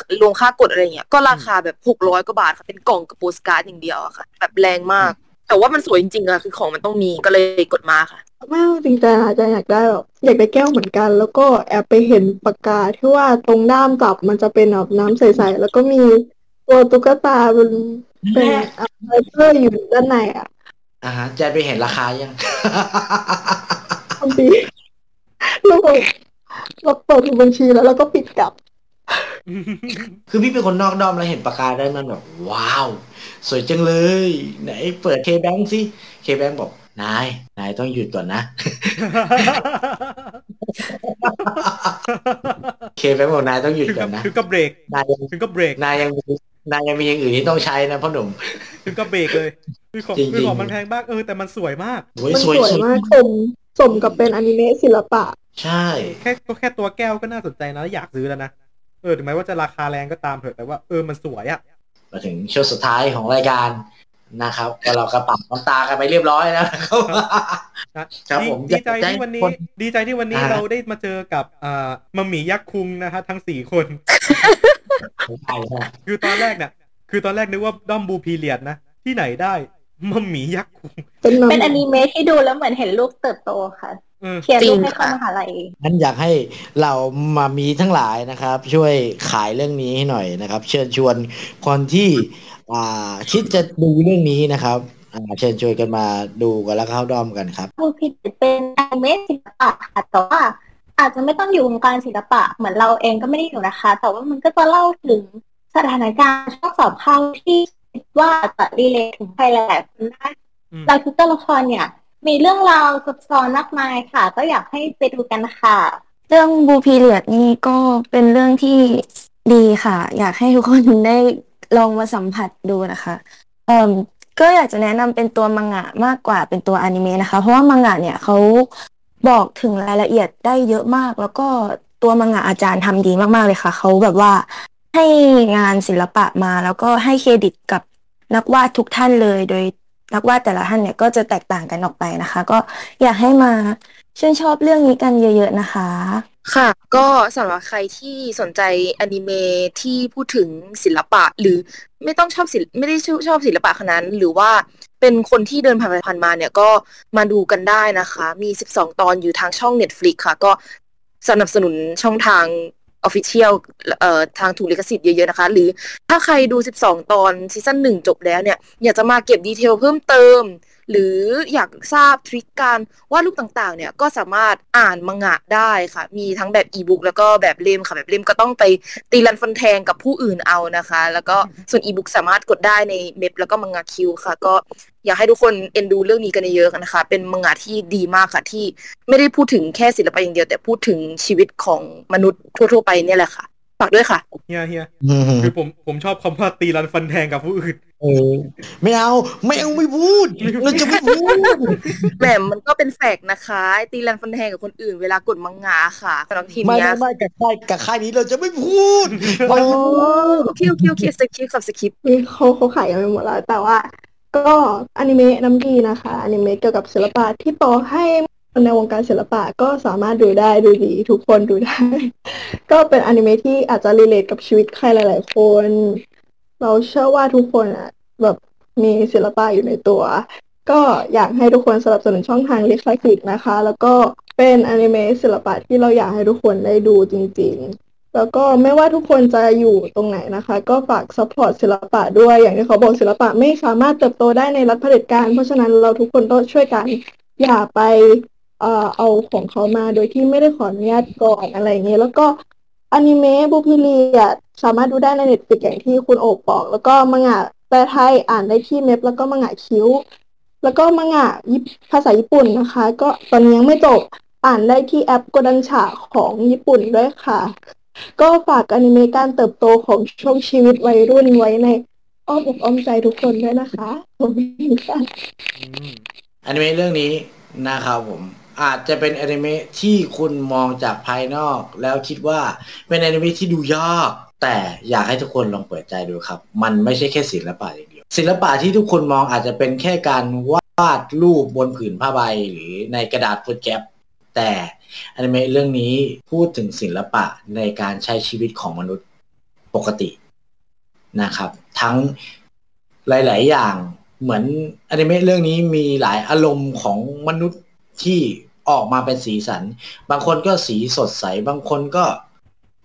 เป็นรวมค่ากดอะไรเงี้ยก็ราคาแบบหกร้อยกว่าบาทค่ะเป็นกล่องกับโปสการ์ดอย่างเดียวอะค่ะ แบบแรงมาก แต่ว่ามันสวยจริงๆอะคือของมันต้องมีก็เลยกดมาค่ะๆไม่จริงๆอาจจะอยากได้แบบอยากได้แก้วเหมือนกัน แล้วก็แอบไปเห็นปากกาที่ว่าตรงด้ามจับมันจะเป็นแบบน้ำใสๆแล้วก็มีตัวตุ๊กตาเป็นเป็นอะไรเพื่ออยู่ด้านในอะอ่าฮะแจนไปเห็นราคายังคุณปีเราเราเปิดบัญชีแล้วเราก็ปิดกลับ คือพี่เป็นคนนอกดอมแล้วเห็นปากกาได้มันแบบ ว้าว สวยจังเลย ไหนเปิดเคแบงสิเคแบงบอกนาย นายต้องหยุดก่อนนะ เคแบงบอกนายต้องหยุดถึงก่กัอบนนะ ถึงกับเบรก นายยังถึงกับเบรก นายยังมีนายยังมีอย่างอื่นที่ต้องใช้นะพ่อหนุ่ม ถึงกับเบรกเลยคือของจริงๆคือของมันแพงมากเออแต่มันสวยมากโอ้ยมันสสวยวยสวยมากสมสมกับเป็นอนิเมะศิลปะ ใช่ แค่ก็แค่ตัวแก้วก็น่าสนใจนะอยากซื้อแล้วนะ เออถึงแม้ว่าจะราคาแรงก็ตามเถอะแต่ว่าเออมันสวยอะมาถึงช่วงสุดท้ายของรายการนะครับก็เรากระปับน้ำตากันไปเรียบร้อยแล้วนะครับนะครับผมดีใจอยากจะให้ที่วันนี้คนดีใจที่วันนี้อ่าเราได้มาเจอกับอ่ามัมหมี่ยักษ์คุงนะฮะทั้งสี่คนใช่ใช่คือตอนแรกเนี่ยคือตอนแรกนึกว่าด้อมบูพีเรียดนะ ที่ไหนได้มัมหมี่ยักษ์คุงเป็นมาเป็นอนิเมะที่ดูแล้วเหมือนเห็นลูกเติบโตค่ะ เออเขียนจริลูงกให้เข้าค่ะมหาลัยงั้นอยากให้เรามามีทั้งหลายนะครับ ช่วยขายเรื่องนี้ให้หน่อยนะครับ เชิญชวนคนที่อ่าคิดจะดูเรื่องนี้นะครับอ่าเชิญชวนกันมาดูกันแล้วเข้าด้อมกันครับผู้ผิดเป็นอนิเมะศิลปะค่ะแต่ว่าอาจจะไม่ต้องอยู่วงการศิลปะเหมือนเราเองก็ไม่ได้อยู่นะคะ แต่ว่ามันก็จะเล่าถึงสถานการณ์ช่วงสอบเข้าที่คิดว่าจะรีเลทถึงใครหลายๆคนได้อืมเราทุกตัวละครเนี่ย มีเรื่องราวซับซ้อนมากมายค่ะ ก็อยากให้ไปดูกันค่ะ เรื่องบูพีเรียดนี่ก็เป็นเรื่องที่ดีค่ะ อยากให้ทุกคนได้ลองมาสัมผัสดูนะคะเอ่อก็อยากจะแนะนำเป็นตัวมังงะมากกว่าเป็นตัวอนิเมะนะคะ เพราะว่ามังงะเนี่ยเขาบอกถึงรายละเอียดได้เยอะมาก แล้วก็ตัวมังงะอาจารย์ทำดีมากๆเลยค่ะเขาแบบว่าให้งานศิลปะมาแล้วก็ให้เครดิตกับนักวาดทุกท่านเลย โดย นักวาดแต่ละท่านเนี่ยก็จะแตกต่างกันออกไปนะคะ ก็อยากให้มาชื่นชอบเรื่องนี้กันเยอะ ๆนะคะ ค่ะ ก็สำหรับใครที่สนใจอนิเมะที่พูดถึงศิลปะ หรือไม่ต้องชอบศิลไม่ได้ชอบศิลปะขนาดนั้นหรือว่าเป็นคนที่เดินผ่านไปผ่านมาเนี่ยก็มาดูกันได้นะคะ มี 12 ตอนอยู่ทางช่อง Netflix ค่ะ ก็สนับสนุนช่องทาง official เอ่อทางถูกลิขสิทธิ์เยอะ ๆ นะคะ หรือถ้าใครดู 12 ตอน season หนึ่งจบแล้วเนี่ย อยากจะมาเก็บ detail เพิ่มเติม หรืออยากทราบ trick การวาดรูปต่างๆ เนี่ยก็สามารถอ่านมังงะได้ค่ะ มีทั้งแบบอีบุ๊กแล้วก็แบบเล่มค่ะ แบบเล่มก็ต้องไปตีรันฟันแทงกับผู้อื่นเอานะคะ แล้วก็ส่วนอีบุ๊กสามารถกดได้ในเมบแล้วก็มังงะคิวค่ะ ก็อยากให้ทุกคนเอ็นดูเรื่องนี้กันเยอะๆนะคะ เป็นมังงะที่ดีมากค่ะที่ไม่ได้พูดถึงแค่ศิลปะอย่างเดียว แต่พูดถึงชีวิตของมนุษย์ทั่ว ๆ ไปเนี่ยแหละค่ะฝากด้วยค่ะเฮียเฮียคือผมผมชอบคำว่าตีรันฟันแทงกับผู้อื่น เออไม่เอาไม่เอาไม่พูดเราจะไม่พูดแหมมันก็เป็นแฟกต์นะคะไอ้ตีรันฟันแทงกับคนอื่นเวลากดมังงะค่ะสำหรับทีมไม่เนี้ไม่ยไม่กับค่ายกับค่ายนี้เราจะไม่พูดโอ้โอเคโอเคโอเคสคริปต์ครับสคริปต์มีเขาเขาขายกันไปหมดแล้วแต่ว่า ก็อนิเมะน้ำดีนะคะอนิเมะเกี่ยวกับศิลปะที่ต่อให้คนในวงการศิลปะก็สามารถดูได้ดูดี ทุกคนดูได้ ก็เป็นอนิเมะที่อาจจะรีเลทกับชีวิตใครหลาย ๆ คน เราเชื่อว่าทุกคนอะแบบมีศิลปะอยู่ในตัว ก็อยากให้ทุกคนสนับสนุนช่องทางลิขสิทธิ์นะคะ แล้วก็เป็นอนิเมะศิลปะที่เราอยากให้ทุกคนได้ดูจริง ๆ แล้วก็ไม่ว่าทุกคนจะอยู่ตรงไหนนะคะ ก็ฝาก support ศิลปะด้วยอย่างที่เขาบอกศิลปะไม่สามารถเติบโตได้ในรัฐเผด็จการ เพราะฉะนั้นเราทุกคนต้องช่วยกันอย่าไปเอ่อเอาของเขามาโดยที่ไม่ได้ขออนุญาตก่อนอะไรเงี้ยแล้วก็ อนิเมะ Blue Period สามารถดูได้ใน Netflix อย่างที่คุณโอบบอก แล้วก็มังงะแปลไทยอ่านได้ที่ MEB แล้วก็มังงะคิว แล้วก็มังงะภาษาญี่ปุ่นนะคะ ก็ตอนนี้ยังไม่จบอ่านได้ที่แอป Kodansha ของญี่ปุ่นด้วยค่ะ ก็ฝากอนิเมะการเติบโตของช่วงชีวิตวัยรุ่นไว้ในอ้อมอกอ้อมใจทุกคนด้วยนะคะขอบคุณค่ะอนิเมะเรื่องนี้นะครับผม อาจจะเป็นอนิเมะที่คุณมองจากภายนอก แล้วคิดว่าเป็นอนิเมะที่ดูยากแต่อยากให้ทุกคนลองเปิดใจดูครับ มันไม่ใช่แค่ศิลปะอย่างเดียว ศิลปะที่ทุกคนมองอาจจะเป็นแค่การวาดรูปบนผืนผ้าใบ หรือในกระดาษฟุตแกปแต่อนิเมะเรื่องนี้พูดถึงศิลปะในการใช้ชีวิตของมนุษย์ปกตินะครับ ทั้งหลาย ๆ อย่างเหมือนอนิเมะเรื่องนี้มีหลายอารมณ์ของมนุษย์ ที่ออกมาเป็นสีสัน บางคนก็สีสดใส บางคนก็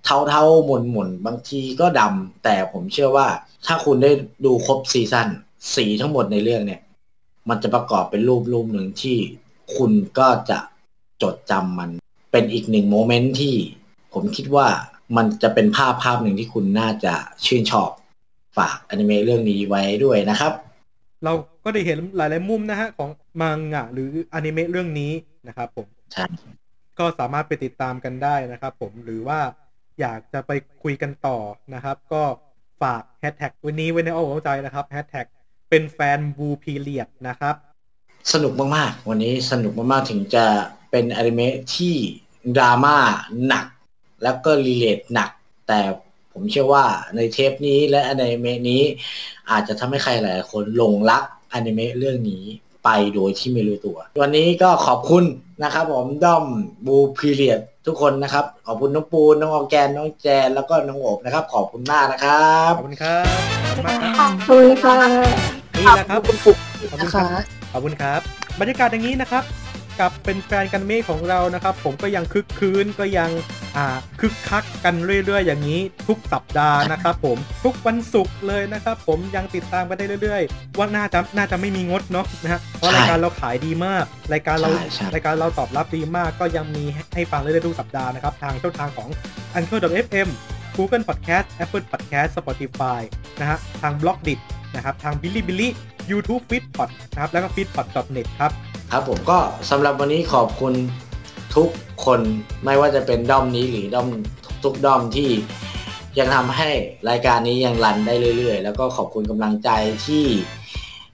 เทาเทาหม่นหม่นบางทีก็ดำแต่ผมเชื่อว่าถ้าคุณได้ดูครบ season สีทั้งหมดในเรื่องเนี่ย มันจะประกอบเป็นรูปรูปหนึ่งที่คุณก็จะจดจำมันเป็นอีกหนึ่ง moment ที่ผมคิดว่ามันจะเป็นภาพภาพหนึ่งที่คุณน่าจะชื่นชอบ ฝากอนิเมะเรื่องนี้ไว้ด้วยนะครับ เราก็ได้เห็นหลาย ๆ มุมนะฮะของมังงะหรืออนิเมะเรื่องนี้นะครับผมใช่ก็สามารถไปติดตามกันได้นะครับผมหรือว่าอยากจะไปคุยกันต่อนะครับ ก็ฝากแฮชแท็กวันนี้ไว้ในอ้อมอกอ้อมใจนะครับแฮชแท็กเป็นแฟน Blue Period นะครับ สนุกมากๆ วันนี้สนุกมากๆ ถึงจะเป็นอนิเมะที่ดราม่าหนัก แล้วก็รีเลทหนัก แต่ ผมเชื่อว่าในเทปนี้และอนิเมะนี้ อาจจะทำให้ใครหลายๆคนหลงรักอนิเมะเรื่องนี้ไปโดยที่ไม่รู้ตัว วันนี้ก็ขอบคุณนะครับ ผมด้อมบูพีเรียดทุกคนนะครับ ขอบคุณน้องปูนน้องออร์แกนน้องแจนแล้วก็น้องโอบนะครับ ขอบคุณมากนะครับขอบคุณครับขอบคุณมากครับขอบคุณค่ะนี่แหละครับคุณฟุกขอบคุณครับขอบคุณครับ บรรยากาศอย่างนี้นะครับ กับเป็นแฟนกันเมฆของเรานะครับ ผมก็ยังคึกคืนก็ยังอ่าคึกคักกันเรื่อย ๆ อย่างนี้ ทุกสัปดาห์นะครับ ผมทุกวันศุกร์เลยนะครับ ผมยังติดตามกันได้เรื่อย ๆ ว่าน่าจะน่าจะไม่มีงดเนาะนะฮะเพราะรายการเราขายดีมาก รายการเราใช่ใช่รายการเราตอบรับดีมากก็ยังมีให้ฟังเรื่อยๆทุกสัปดาห์นะครับ ทางช่องทางของ Anchor.fm Google Podcast Apple Podcast Spotify นะฮะทาง b l o g d i t นะครับทาง Bilibili YouTube Feedpot นะครับแล้วก็ feedpot.net ครับ ครับผมก็สำหรับวันนี้ขอบคุณทุกคนไม่ว่าจะเป็นด้อมนี้หรือด้อมทุกๆด้อมที่ยังทำให้รายการนี้ยังรันได้เรื่อย ๆ แล้วก็ขอบคุณกำลังใจที่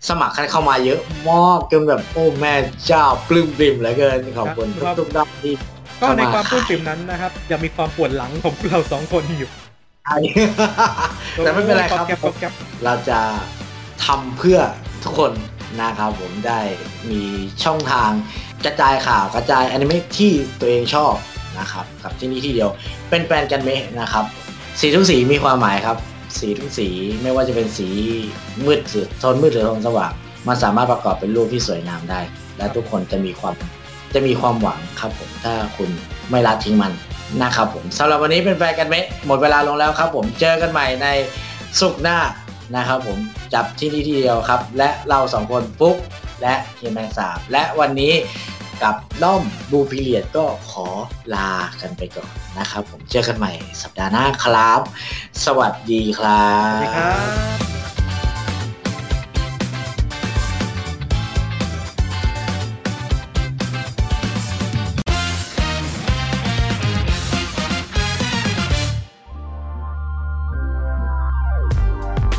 สมัครกันเข้ามาเยอะมากจนแบบโอ้แม่เจ้าปลื้มปริ่มเหลือเกินขอบคุณครับทุกๆด้อมที่ก็ในความเข้ปลื้มปริ่มนั้นนะครับ ยังมีความปวดหลังของพวกเราสองคนอยู่ใช่แต่ไม่เป็นไรครับก๊อบแก๊บก๊อบแก๊บเราจะทำเพื่อทุกคน นะครับผมได้มีช่องทางกระจายข่าวกระจายอนิเมะที่ตัวเองชอบนะครับกับที่นี่ที่เดียวเป็นแฟนกันเมะนะครับสีทุกสีมีความหมายครับ สีทุกสีไม่ว่าจะเป็นสีมืดหรือโทนมืดหรือโทนสว่างมันสามารถประกอบเป็นรูปที่สวยงามได้ และทุกคนจะมีความจะมีความหวังครับผมถ้าคุณไม่ละทิ้งมันนะครับผมสำหรับวันนี้เป็นแฟนกันเมะหมดเวลาลงแล้วครับผมเจอกันใหม่ในสุกหน้า นะครับผมจับที่นี่ที่เดียวครับ และเราสองคนปุ๊กและเฮียแมงสาบ และวันนี้กับด้อมบูพิเลียดก็ขอลากันไปก่อนนะครับผมเจอกันใหม่สัปดาห์หน้าครับ สวัสดีครับ สวัสดีครับ